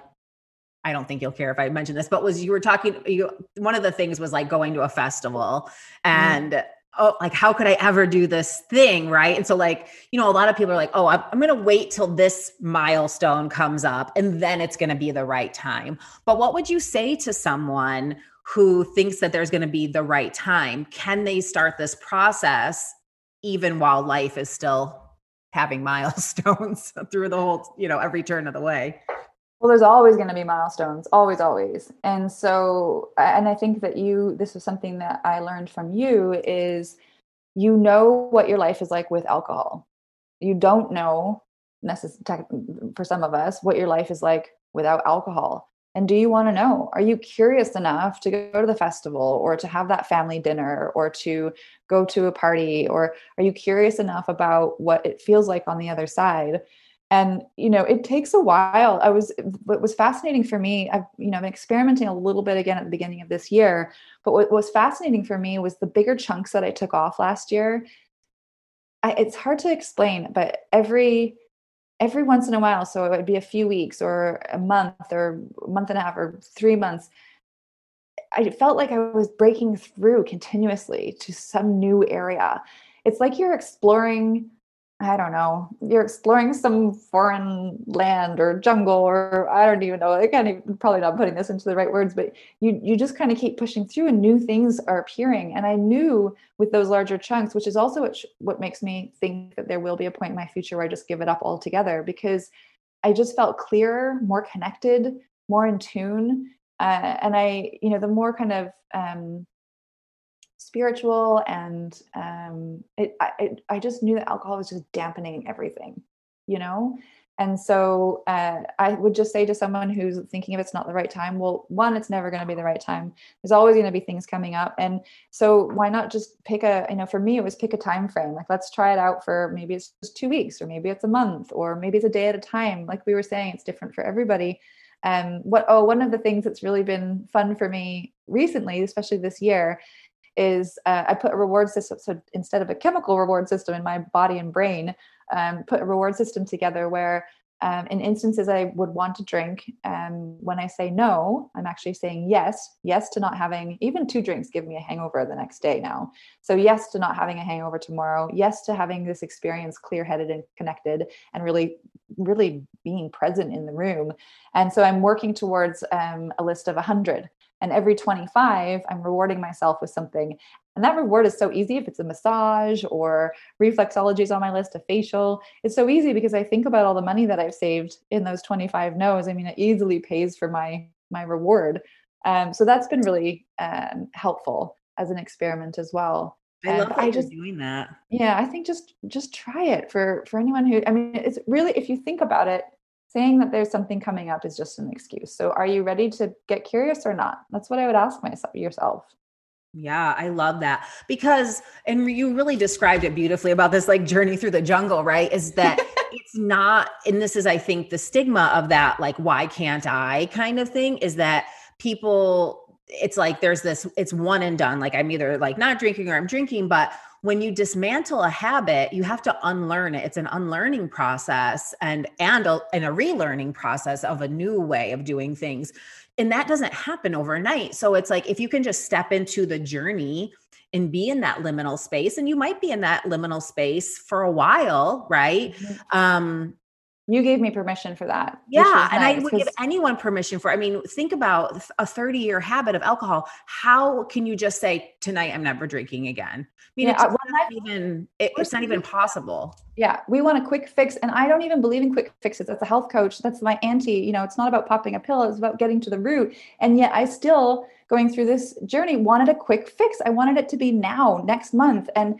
I don't think you'll care if I mention this, but was you were talking, you, one of the things was like going to a festival mm-hmm. and mm. oh, like, how could I ever do this thing? Right. And so, like, you know, a lot of people are like, oh, I'm, I'm going to wait till this milestone comes up and then it's going to be the right time. But what would you say to someone who thinks that there's going to be the right time? Can they start this process even while life is still having milestones through the whole, you know, every turn of the way. Well, there's always going to be milestones, always, always. And so, and I think that you, this is something that I learned from you is you know what your life is like with alcohol. You don't know, necessarily for some of us, what your life is like without alcohol. And do you want to know? Are you curious enough to go to the festival or to have that family dinner or to go to a party? Or are you curious enough about what it feels like on the other side? And you know, it takes a while. I was what was fascinating for me, I've you know, I'm experimenting a little bit again at the beginning of this year, but what was fascinating for me was the bigger chunks that I took off last year. I, it's hard to explain, but every every once in a while so it would be a few weeks or a month or a month and a half or three months i felt like i was breaking through continuously to some new area. It's like you're exploring I don't know, you're exploring some foreign land or jungle, or I don't even know. I can't even probably not putting this into the right words, but you you just kind of keep pushing through, and new things are appearing. And I knew with those larger chunks, which is also what what makes me think that there will be a point in my future where I just give it up altogether because I just felt clearer, more connected, more in tune, uh, and I, you know, the more kind of um, spiritual and um, it, I, it, I just knew that alcohol was just dampening everything you know? And so uh, i would just say to someone who's thinking if it's not the right time well one it's never going to be the right time. There's always going to be things coming up. And so why not just pick a you know for me it was pick a time frame. Like let's try it out for maybe it's just two weeks or maybe it's a month or maybe it's a day at a time. Like we were saying it's different for everybody. Um what oh one of the things that's really been fun for me recently especially this year is uh, I put a reward system. So instead of a chemical reward system in my body and brain, um, put a reward system together where um, in instances I would want to drink, um, when I say no, I'm actually saying yes, yes to not having even two drinks give me a hangover the next day now. So, yes to not having a hangover tomorrow, yes to having this experience clear headed and connected and really, really being present in the room. And so I'm working towards um, a list of 100 and every 25, I'm rewarding myself with something. And that reward is so easy if it's a massage or reflexology is on my list, a facial. It's so easy because I think about all the money that I've saved in those 25 no's. I mean, it easily pays for my my reward. Um, so that's been really um, helpful as an experiment as well. I love that I just doing that. Yeah, I think just just try it for for anyone who. I mean, it's really if you think about it, saying that there's something coming up is just an excuse. So are you ready to get curious or not? That's what I would ask myself yourself. Yeah, I love that because, and you really described it beautifully about this like journey through the jungle, right? Is that it's not, and this is, I think, the stigma of that, like, why can't I kind of thing is that people, it's like there's this, it's one and done. Like, I'm either like not drinking or I'm drinking, but when you dismantle a habit you have to unlearn it. It's an unlearning process and and a, and a relearning process of a new way of doing things. And that doesn't happen overnight. So it's like if you can just step into the journey and be in that liminal space and you might be in that liminal space for a while right? Mm-hmm. um you gave me permission for that. Yeah. And nice, I would give anyone permission for, I mean, think about a 30 year habit of alcohol. How can you just say, tonight I'm never drinking again? I mean, yeah, it's, well, not even, it, it's not even possible. Yeah. We want a quick fix. And I don't even believe in quick fixes. As a health coach, that's my anti, you know, it's not about popping a pill. It's about getting to the root. And yet I still, going through this journey, wanted a quick fix. I wanted it to be now, next month, and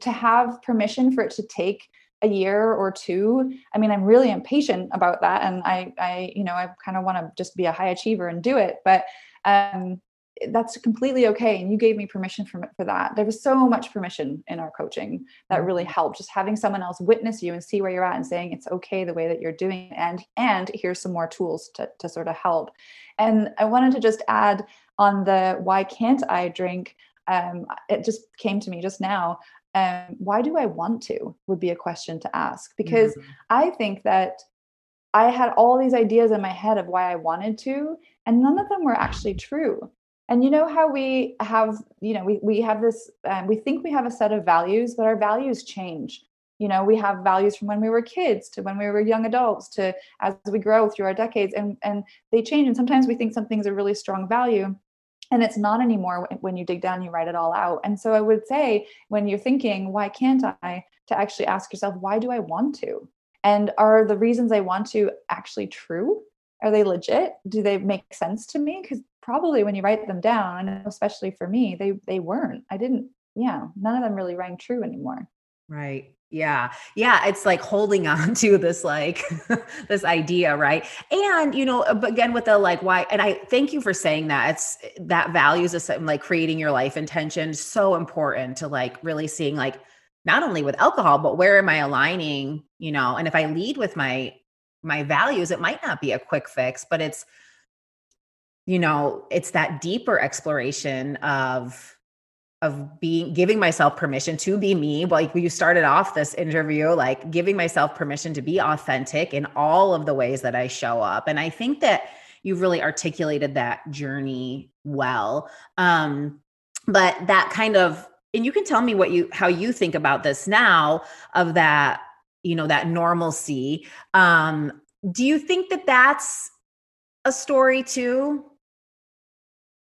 to have permission for it to take a year or two i mean i'm really impatient about that and i i you know i kind of want to just be a high achiever and do it but um that's completely okay and you gave me permission for, for that. There was so much permission in our coaching that really mm-hmm. helped just having someone else witness you and see where you're at and saying it's okay the way that you're doing and and here's some more tools to, to sort of help. And i wanted to just add on the why can't i drink? Um, it just came to me just now um, why do I want to would be a question to ask because mm-hmm. I think that I had all these ideas in my head of why I wanted to, and none of them were actually true. And you know how we have, you know, we we have this, um, we think we have a set of values, but our values change. You know, we have values from when we were kids to when we were young adults to as we grow through our decades, and and they change. And sometimes we think something's a really strong value, and it's not anymore when you dig down you write it all out and so i would say when you're thinking why can't i to actually ask yourself, why do I want to? And are the reasons I want to actually true? Are they legit? Do they make sense to me? Because probably when you write them down, especially for me, they they weren't. I didn't, yeah, none of them really rang true anymore. Right. Yeah. Yeah. It's like holding on to this, like, this idea. Right. And, you know, again, with the like, why, and I thank you for saying that. It's eh, that values is like creating your life intention. So important to like really seeing, like, not only with alcohol, but where am I aligning, you know, and if I lead with my, my values, it might not be a quick fix, but it's, you know, it's that deeper exploration of, of being giving myself permission to be me. Like you started off this interview like giving myself permission to be authentic in all of the ways that I show up. And I think that you've really articulated that journey well. Um but that kind of and you can tell me what you how you think about this now of that you know that normalcy. Um do you think that that's a story too?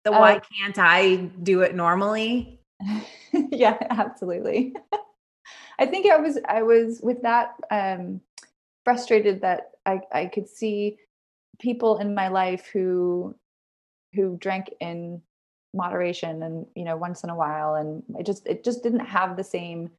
The why uh, can't i do it normally yeah, absolutely. I think I was I was with that um, frustrated that I I could see people in my life who who drank in moderation and you know once in a while and it just it just didn't have the same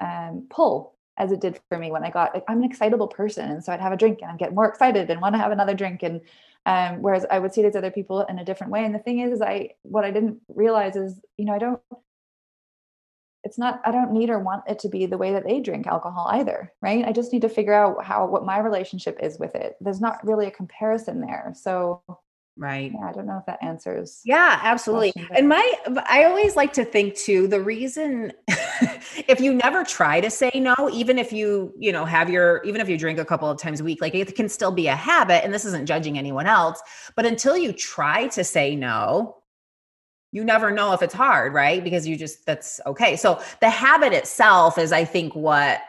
um, pull as it did for me when I got like, I'm an excitable person and so I'd have a drink and I'd get more excited and want to have another drink and um, whereas I would see these other people in a different way and the thing is, is I what I didn't realize is you know I don't it's not i don't need or want it to be the way that they drink alcohol either right? I just need to figure out how what my relationship is with it. There's not really a comparison there. So right. yeah, i don't know if that answers yeah absolutely. and my i always like to think too the reason if you never try to say no even if you you know have your even if you drink a couple of times a week like it can still be a habit and this isn't judging anyone else but until you try to say no you never know if it's hard, right? Because you just that's okay. So the habit itself is I think what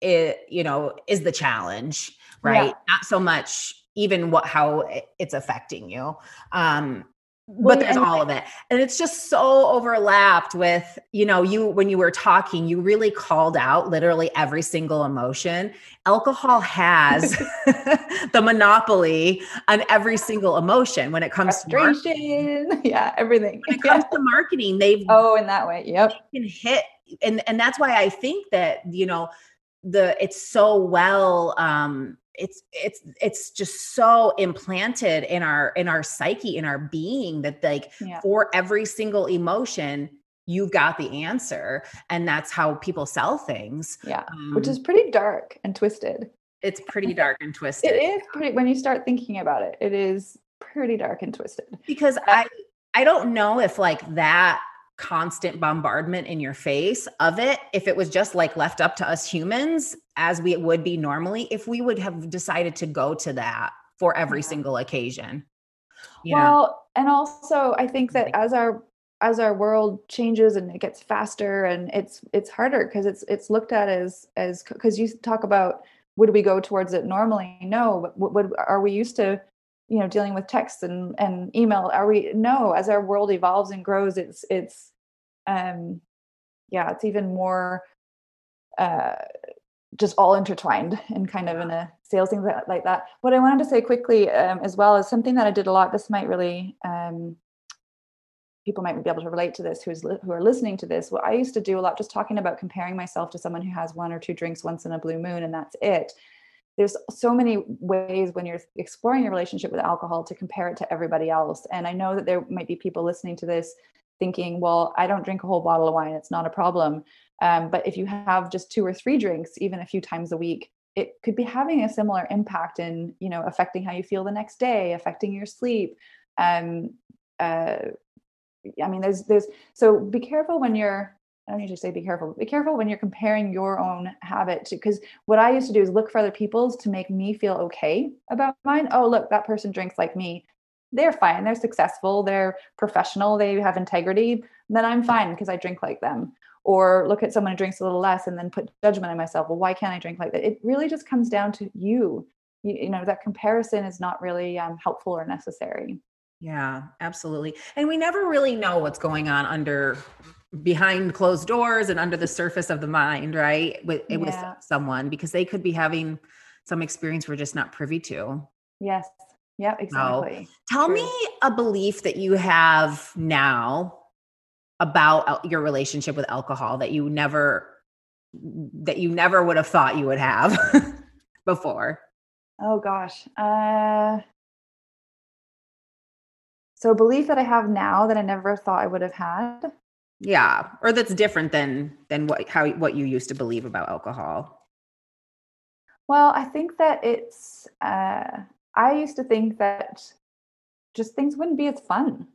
it, you know, is the challenge, right? Yeah. Not so much even what how it's affecting you. Um but there's all of it and it's just so overlapped with you know you when you were talking you really called out literally every single emotion. Alcohol has the monopoly on every single emotion when it comes to yeah everything. when it comes yeah. to marketing they've oh in that way yep. can hit and and that's why i think that you know the it's so well um it's it's it's just so implanted in our in our psyche in our being that like yeah. for every single emotion you've got the answer and that's how people sell things yeah um, which is um pretty dark and twisted. It's pretty dark and twisted. it is pretty when you start thinking about it it is pretty dark and twisted. Because uh, i i don't know if like that constant bombardment in your face of it if it was just like left up to us humans as we would be normally if we would have decided to go to that for every yeah. single occasion. Well know? and also i think that as our as our world changes and it gets faster and it's it's harder because it's it's looked at as as because you talk about would we go towards it normally? No. What, what are we used to you know dealing with text and and email? Are we no. As our world evolves and grows it's it's um yeah it's even more uh just all intertwined and kind of in a sales thing like that. What i wanted to say quickly um, as well is something that i did a lot this might really um people might be able to relate to this who's li- who are listening to this. What i used to do a lot just talking about comparing myself to someone who has one or two drinks once in a blue moon and that's it. There's so many ways when you're exploring your relationship with alcohol to compare it to everybody else. And I know that there might be people listening to this thinking, well, I don't drink a whole bottle of wine, it's not a problem. Um, but if you have just two or three drinks, even a few times a week, it could be having a similar impact in, you know, affecting how you feel the next day, affecting your sleep. Um, uh, I mean, there's, there's, so be careful when you're I don't usually say be careful, be careful when you're comparing your own habit to because what I used to do is look for other people's to make me feel okay about mine. Oh, look, that person drinks like me. They're fine. They're successful. They're professional. They have integrity. Then I'm fine because I drink like them. Or look at someone who drinks a little less and then put judgment on myself. Well, why can't I drink like that? It really just comes down to you. You, you know, that comparison is not really um, helpful or necessary. Yeah, absolutely. And we never really know what's going on under behind closed doors and under the surface of the mind, right? With yeah. with someone because they could be having some experience we're just not privy to. Yes. Yeah, exactly. So, tell True. me a belief that you have now about your relationship with alcohol that you never that you never would have thought you would have before. Oh gosh. Uh so a belief that I have now that I never thought I would have had. Yeah, or that's different than than what how what you used to believe about alcohol. Well, I think that it's uh I used to think that just things wouldn't be as fun.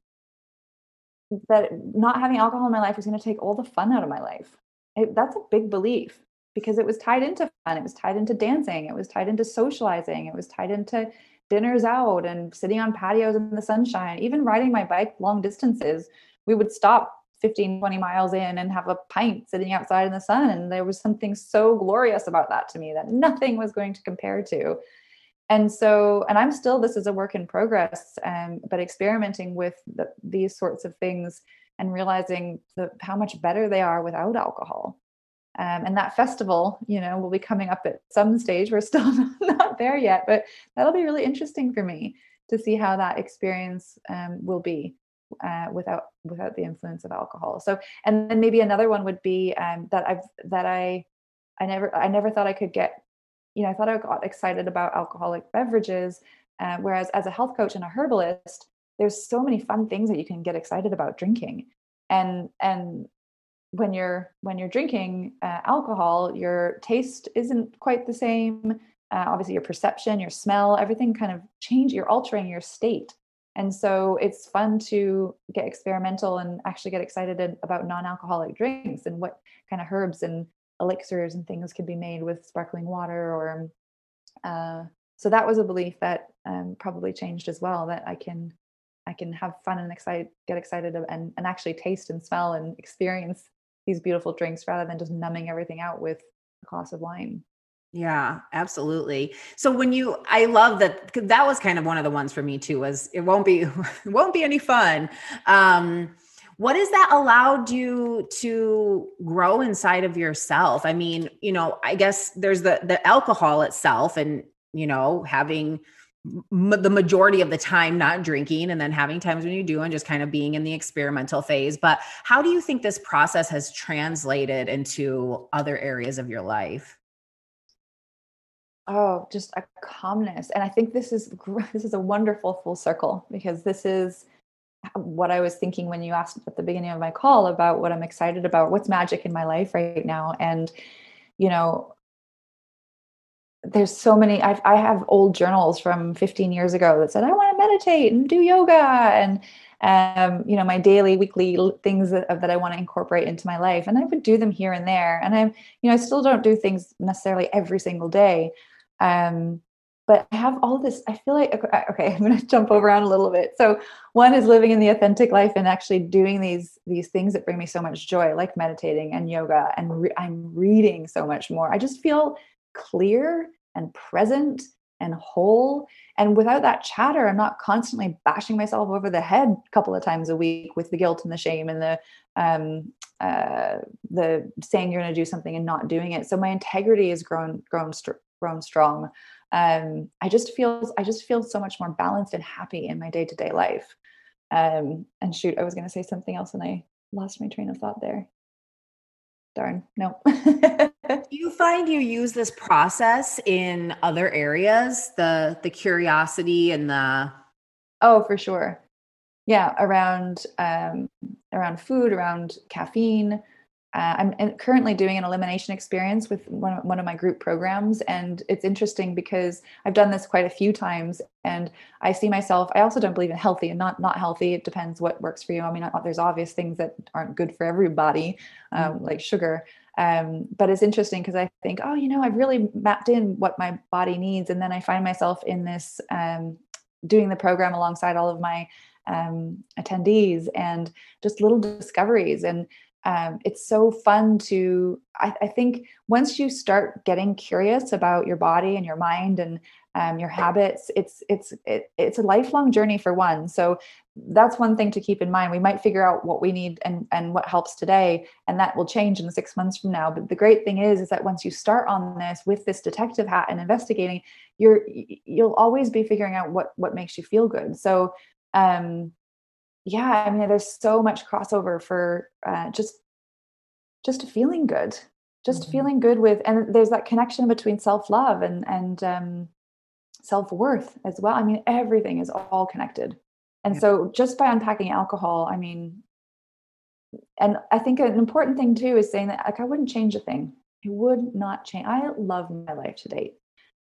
That not having alcohol in my life was going to take all the fun out of my life. It, that's a big belief because it was tied into fun. It was tied into dancing. It was tied into socializing. It was tied into dinners out and sitting on patios in the sunshine. Even riding my bike long distances, we would stop 15, 20 miles in and have a pint sitting outside in the sun. And there was something so glorious about that to me that nothing was going to compare to and so and i'm still this is a work in progress um, but experimenting with the, these sorts of things and realizing the, how much better they are without alcohol. Um, and that festival you know will be coming up at some stage. We're still not there yet but that'll be really interesting for me to see how that experience um, will be uh, without without the influence of alcohol. So and then maybe another one would be um, that i've that i i never i never thought i could get you know, I thought I got excited about alcoholic beverages. Uh, whereas as a health coach and a herbalist, there's so many fun things that you can get excited about drinking. And and when you're when you're drinking uh, alcohol, your taste isn't quite the same. Uh, obviously, your perception, your smell, everything kind of change. You're altering your state. And so it's fun to get experimental and actually get excited about non-alcoholic drinks and what kind of herbs and elixirs and things could be made with sparkling water or uh, so that was a belief that um, probably changed as well that i can i can have fun and excite get excited and, and actually taste and smell and experience these beautiful drinks rather than just numbing everything out with a glass of wine yeah, absolutely. So when you I love that that was kind of one of the ones for me too was it won't be it won't be any fun. Um what has that allowed you to grow inside of yourself? I mean you know i guess there's the the alcohol itself and you know having m- the majority of the time not drinking and then having times when you do and just kind of being in the experimental phase. But how do you think this process has translated into other areas of your life? Oh just a calmness. And i think this is this is a wonderful full circle because this is what I was thinking when you asked at the beginning of my call about what I'm excited about, what's magic in my life right now. And, you know, there's so many, I've, I have old journals from 15 years ago that said, I want to meditate and do yoga and, um, you know, my daily, weekly things that, that I want to incorporate into my life. And I would do them here and there. And I'm, you know, I still don't do things necessarily every single day. Um, but I have all this. I feel like okay, I'm going to jump around a little bit. So one is living in the authentic life and actually doing these these things that bring me so much joy, like meditating and yoga, and re- I'm reading so much more. I just feel clear and present and whole. And without that chatter, I'm not constantly bashing myself over the head a couple of times a week with the guilt and the shame and the um, uh, the saying you're going to do something and not doing it. So my integrity has grown grown grown strong um, I just feel I just feel so much more balanced and happy in my day to day life. Um, and shoot, I was going to say something else and I lost my train of thought there. Darn, no. Do you find you use this process in other areas? The the curiosity and the oh, for sure. Yeah, around um, around food, around caffeine, uh, I'm currently doing an elimination experience with one, one of my group programs. And it's interesting because I've done this quite a few times and I see myself, I also don't believe in healthy and not, not healthy. It depends what works for you. I mean, uh, there's obvious things that aren't good for everybody, um, mm-hmm. like sugar. Um, but it's interesting because I think, oh, you know, I've really mapped in what my body needs. And then I find myself in this, um, doing the program alongside all of my um, attendees and just little discoveries. And um, it's so fun to I, I, think once you start getting curious about your body and your mind and um, your habits. It's it's it, it's a lifelong journey for one. So that's one thing to keep in mind. We might figure out what we need and and what helps today, and that will change in six months from now. But the great thing is, is that once you start on this with this detective hat and investigating, you're you'll always be figuring out what what makes you feel good. So um yeah i mean there's so much crossover for uh, just just feeling good just mm-hmm. feeling good with and there's that connection between self-love and and um, self-worth as well. I mean everything is all connected. And yeah. so just by unpacking alcohol i mean and i think an important thing too is saying that like i wouldn't change a thing. I would not change i love my life to date.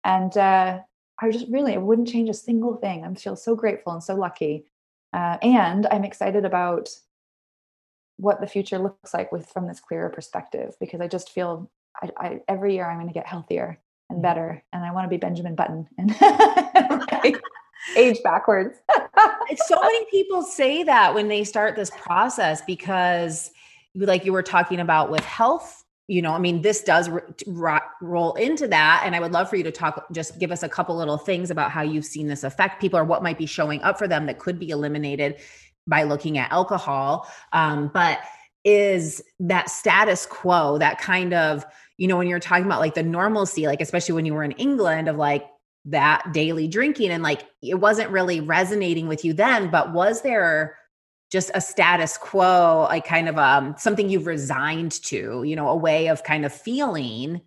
And uh i just really i wouldn't change a single thing. I'm feel so grateful and so lucky uh, and i'm excited about what the future looks like with from this clearer perspective because i just feel I, I every year i'm going to get healthier and mm-hmm. better and i want to be benjamin button and age backwards so many people say that when they start this process because like you were talking about with health you know, I mean, this does r- roll into that. And I would love for you to talk, just give us a couple little things about how you've seen this affect people or what might be showing up for them that could be eliminated by looking at alcohol. Um, but is that status quo, that kind of, you know, when you're talking about like the normalcy, like especially when you were in England of like that daily drinking and like it wasn't really resonating with you then, but was there just a status quo, like kind of um something you've resigned to, you know, a way of kind of feeling.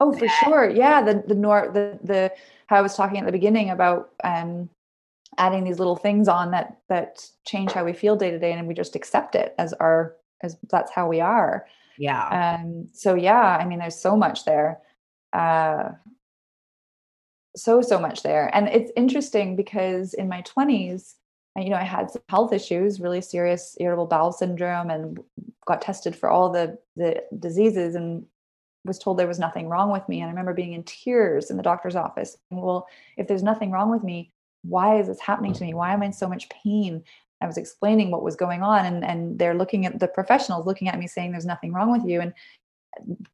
Oh, for sure. Yeah. The the nor the the how I was talking at the beginning about um adding these little things on that that change how we feel day to day and we just accept it as our as that's how we are. Yeah. Um so yeah, I mean there's so much there. Uh so so much there. And it's interesting because in my 20s you know, I had some health issues, really serious irritable bowel syndrome, and got tested for all the the diseases and was told there was nothing wrong with me. And I remember being in tears in the doctor's office. well, if there's nothing wrong with me, why is this happening to me? Why am I in so much pain? I was explaining what was going on, and and they're looking at the professionals looking at me saying there's nothing wrong with you, and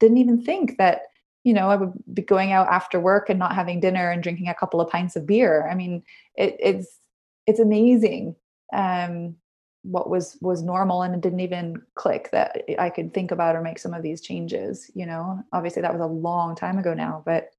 didn't even think that you know I would be going out after work and not having dinner and drinking a couple of pints of beer. I mean, it, it's it's amazing um, what was was normal and it didn't even click that I could think about or make some of these changes. You know, obviously that was a long time ago now, but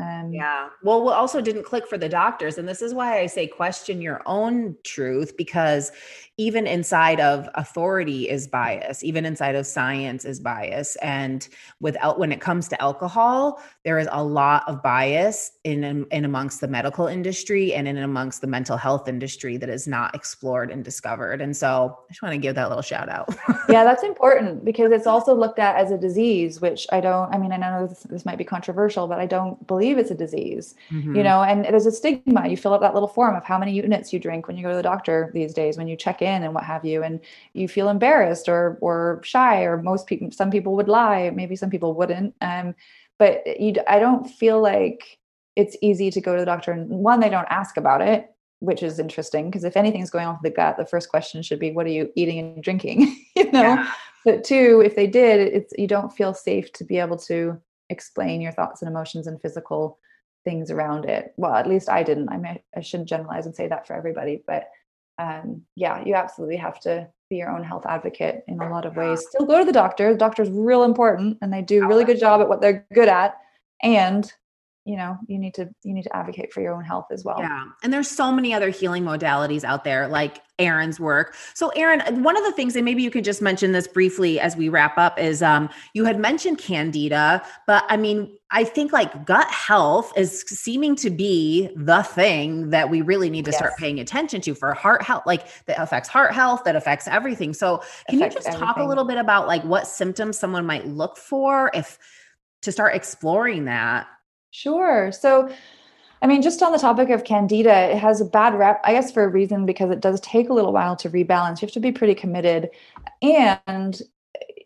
um, yeah. Well, what also didn't click for the doctors. And this is why I say question your own truth, because even inside of authority is bias, even inside of science is bias. And without when it comes to alcohol, there is a lot of bias in, in amongst the medical industry and in amongst the mental health industry that is not explored and discovered. And so I just want to give that little shout out. yeah, that's important because it's also looked at as a disease, which I don't, I mean, I know this, this might be controversial, but I don't believe believe it's a disease mm-hmm. you know and there's a stigma you fill out that little form of how many units you drink when you go to the doctor these days when you check in and what have you and you feel embarrassed or or shy or most people some people would lie maybe some people wouldn't um but you i don't feel like it's easy to go to the doctor and one they don't ask about it which is interesting because if anything's going on with the gut the first question should be what are you eating and drinking you know yeah. but two if they did it's you don't feel safe to be able to explain your thoughts and emotions and physical things around it. Well, at least I didn't. I mean I shouldn't generalize and say that for everybody, but um, yeah, you absolutely have to be your own health advocate in a lot of ways. Still go to the doctor. The doctor's real important and they do a really good job at what they're good at. And you know you need to you need to advocate for your own health as well yeah and there's so many other healing modalities out there like Erin's work. So, Erin one of the things, and maybe you could just mention this briefly as we wrap up, is um, you had mentioned Candida, but I mean, I think like gut health is seeming to be the thing that we really need to yes. start paying attention to for heart health, like that affects heart health, that affects everything. So, can affects you just everything. talk a little bit about like what symptoms someone might look for if to start exploring that? Sure. So, I mean, just on the topic of candida, it has a bad rep, I guess, for a reason because it does take a little while to rebalance. You have to be pretty committed. And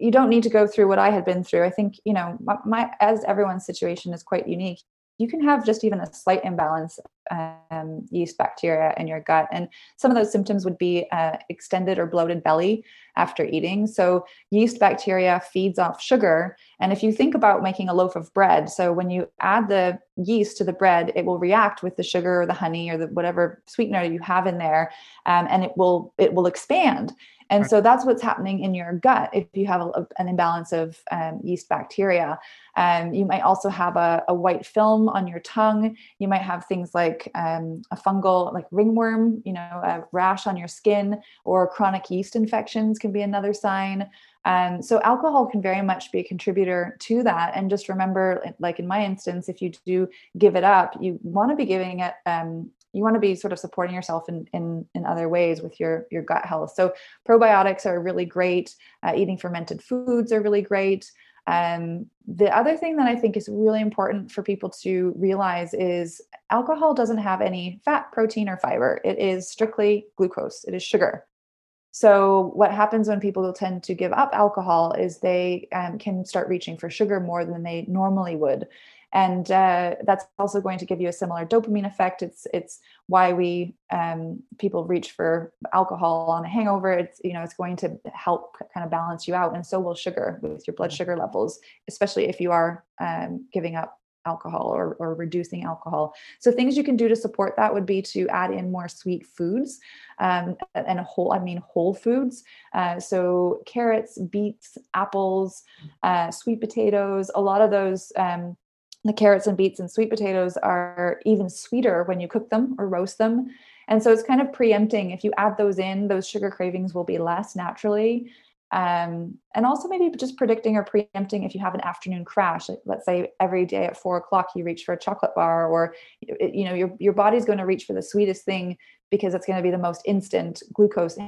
you don't need to go through what I had been through. I think, you know, my, my as everyone's situation is quite unique, you can have just even a slight imbalance um, yeast bacteria in your gut. And some of those symptoms would be uh, extended or bloated belly after eating. So, yeast bacteria feeds off sugar. And if you think about making a loaf of bread, so when you add the yeast to the bread, it will react with the sugar or the honey or the whatever sweetener you have in there, um, and it will it will expand. And so that's what's happening in your gut if you have a, an imbalance of um, yeast bacteria. Um, you might also have a, a, white film on your tongue. You might have things like um, a fungal, like ringworm, you know, a rash on your skin, or chronic yeast infections can be another sign. Um, so alcohol can very much be a contributor to that. And just remember, like in my instance, if you do give it up, you want to be giving it um, you want to be sort of supporting yourself in in, in other ways with your your gut health so probiotics are really great uh, eating fermented foods are really great um, the other thing that i think is really important for people to realize is alcohol doesn't have any fat protein or fiber. It is strictly glucose. It is sugar. So what happens when people tend to give up alcohol is they um, can start reaching for sugar more than they normally would and uh, that's also going to give you a similar dopamine effect. It's it's why we um, people reach for alcohol on a hangover. It's you know it's going to help kind of balance you out and so will sugar with your blood sugar levels especially if you are um, giving up alcohol or, or reducing alcohol. So things you can do to support that would be to add in more sweet foods um, and whole i mean whole foods. Uh, so carrots beets apples uh, sweet potatoes a lot of those um, the carrots and beets and sweet potatoes are even sweeter when you cook them or roast them. And so it's kind of preempting. If you add those in, those sugar cravings will be less naturally. Um, and also maybe just predicting or preempting if you have an afternoon crash. let's say every day at four o'clock you reach for a chocolate bar, or you know your your body's going to reach for the sweetest thing because it's going to be the most instant glucose.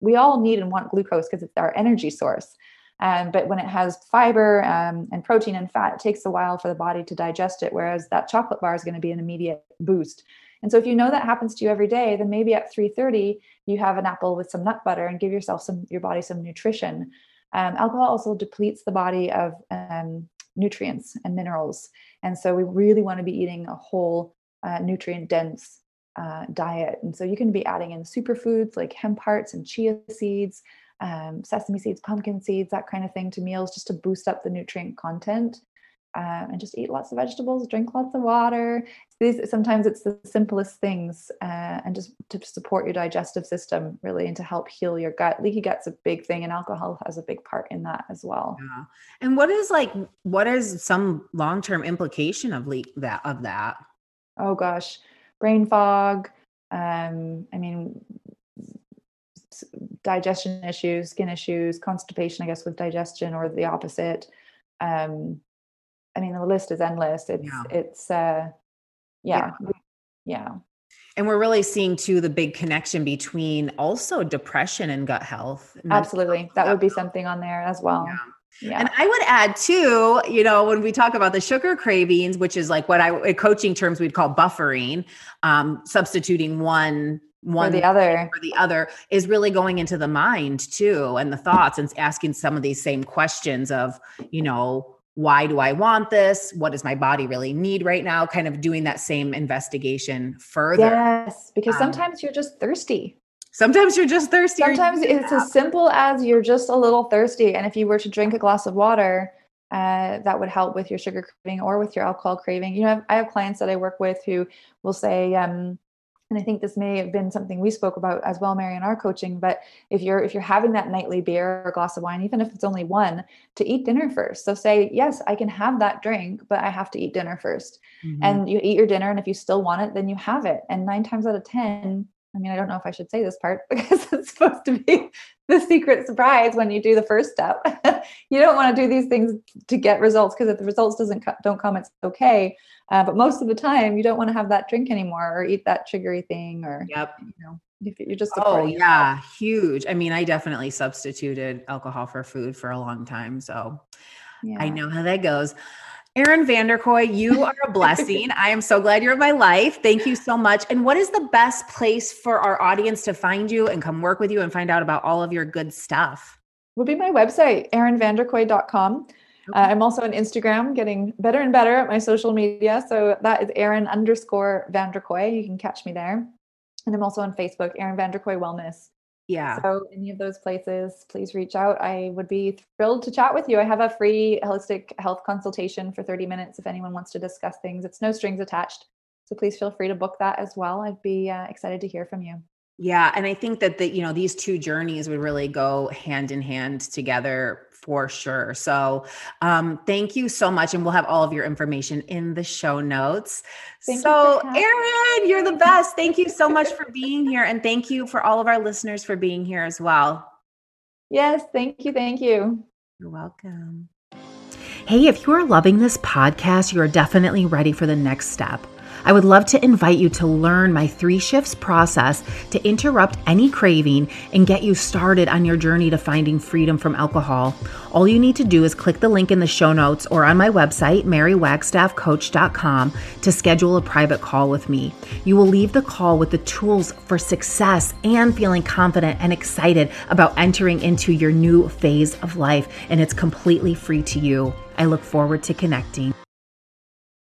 We all need and want glucose because it's our energy source. Um, but when it has fiber um, and protein and fat, it takes a while for the body to digest it. Whereas that chocolate bar is going to be an immediate boost. And so if you know that happens to you every day, then maybe at 3:30 you have an apple with some nut butter and give yourself some your body some nutrition. Um, alcohol also depletes the body of um, nutrients and minerals, and so we really want to be eating a whole, uh, nutrient dense uh, diet. And so you can be adding in superfoods like hemp hearts and chia seeds, um, sesame seeds, pumpkin seeds, that kind of thing to meals just to boost up the nutrient content. Um, and just eat lots of vegetables, drink lots of water. These sometimes it's the simplest things, uh, and just to support your digestive system really, and to help heal your gut. Leaky gut's a big thing, and alcohol has a big part in that as well. Yeah. And what is like, what is some long term implication of leak that of that? Oh gosh, brain fog. Um, I mean, digestion issues, skin issues, constipation, I guess, with digestion or the opposite. Um, I mean, the list is endless. It's, yeah. it's, uh, yeah, yeah. yeah. And we're really seeing too the big connection between also depression and gut health. Absolutely. That would be something on there as well. Yeah. Yeah. And I would add too, you know, when we talk about the sugar cravings, which is like what I in coaching terms we'd call buffering, um, substituting one one or the other. or the other is really going into the mind too and the thoughts and asking some of these same questions of you know why do i want this? What does my body really need right now? kind of doing that same investigation further. Yes because um, sometimes you're just thirsty. sometimes you're just thirsty. Sometimes it's as simple as you're just a little thirsty and if you were to drink a glass of water uh, that would help with your sugar craving or with your alcohol craving. You know I have, I have clients that i work with who will say um, and i think this may have been something we spoke about as well mary in our coaching but if you're if you're having that nightly beer or glass of wine even if it's only one to eat dinner first. So say yes i can have that drink but i have to eat dinner 1st mm-hmm. and you eat your dinner and if you still want it then you have it. And nine times out of ten I mean, I don't know if I should say this part because it's supposed to be the secret surprise when you do the first step. you don't want to do these things to get results because if the results doesn't don't come, it's okay. Uh, but most of the time, you don't want to have that drink anymore or eat that sugary thing or yep. you know you're just oh yeah yourself. huge i mean i definitely substituted alcohol for food for a long time so yeah. i know how that goes Erin Vanderkooi, you are a blessing. I am so glad you're in my life. Thank you so much. And what is the best place for our audience to find you and come work with you and find out about all of your good stuff? Would be my website, erinvanderkooi.com. Uh, I'm also on Instagram, getting better and better at my social media. So that is Erin underscore Vanderkooi. You can catch me there. And I'm also on Facebook, Erin Vanderkooi Wellness. Yeah. So any of those places, please reach out. I would be thrilled to chat with you. I have a free holistic health consultation for 30 minutes if anyone wants to discuss things. It's no strings attached. So please feel free to book that as well. I'd be uh, excited to hear from you. Yeah, and I think that the you know these two journeys would really go hand in hand together for sure. So, um, thank you so much, and we'll have all of your information in the show notes. Thank so, you Erin, you're the best. Thank you so much for being here, and thank you for all of our listeners for being here as well. Yes, thank you, thank you. You're welcome. Hey, if you are loving this podcast, you are definitely ready for the next step. I would love to invite you to learn my three shifts process to interrupt any craving and get you started on your journey to finding freedom from alcohol. All you need to do is click the link in the show notes or on my website, marywagstaffcoach.com, to schedule a private call with me. You will leave the call with the tools for success and feeling confident and excited about entering into your new phase of life, and it's completely free to you. I look forward to connecting.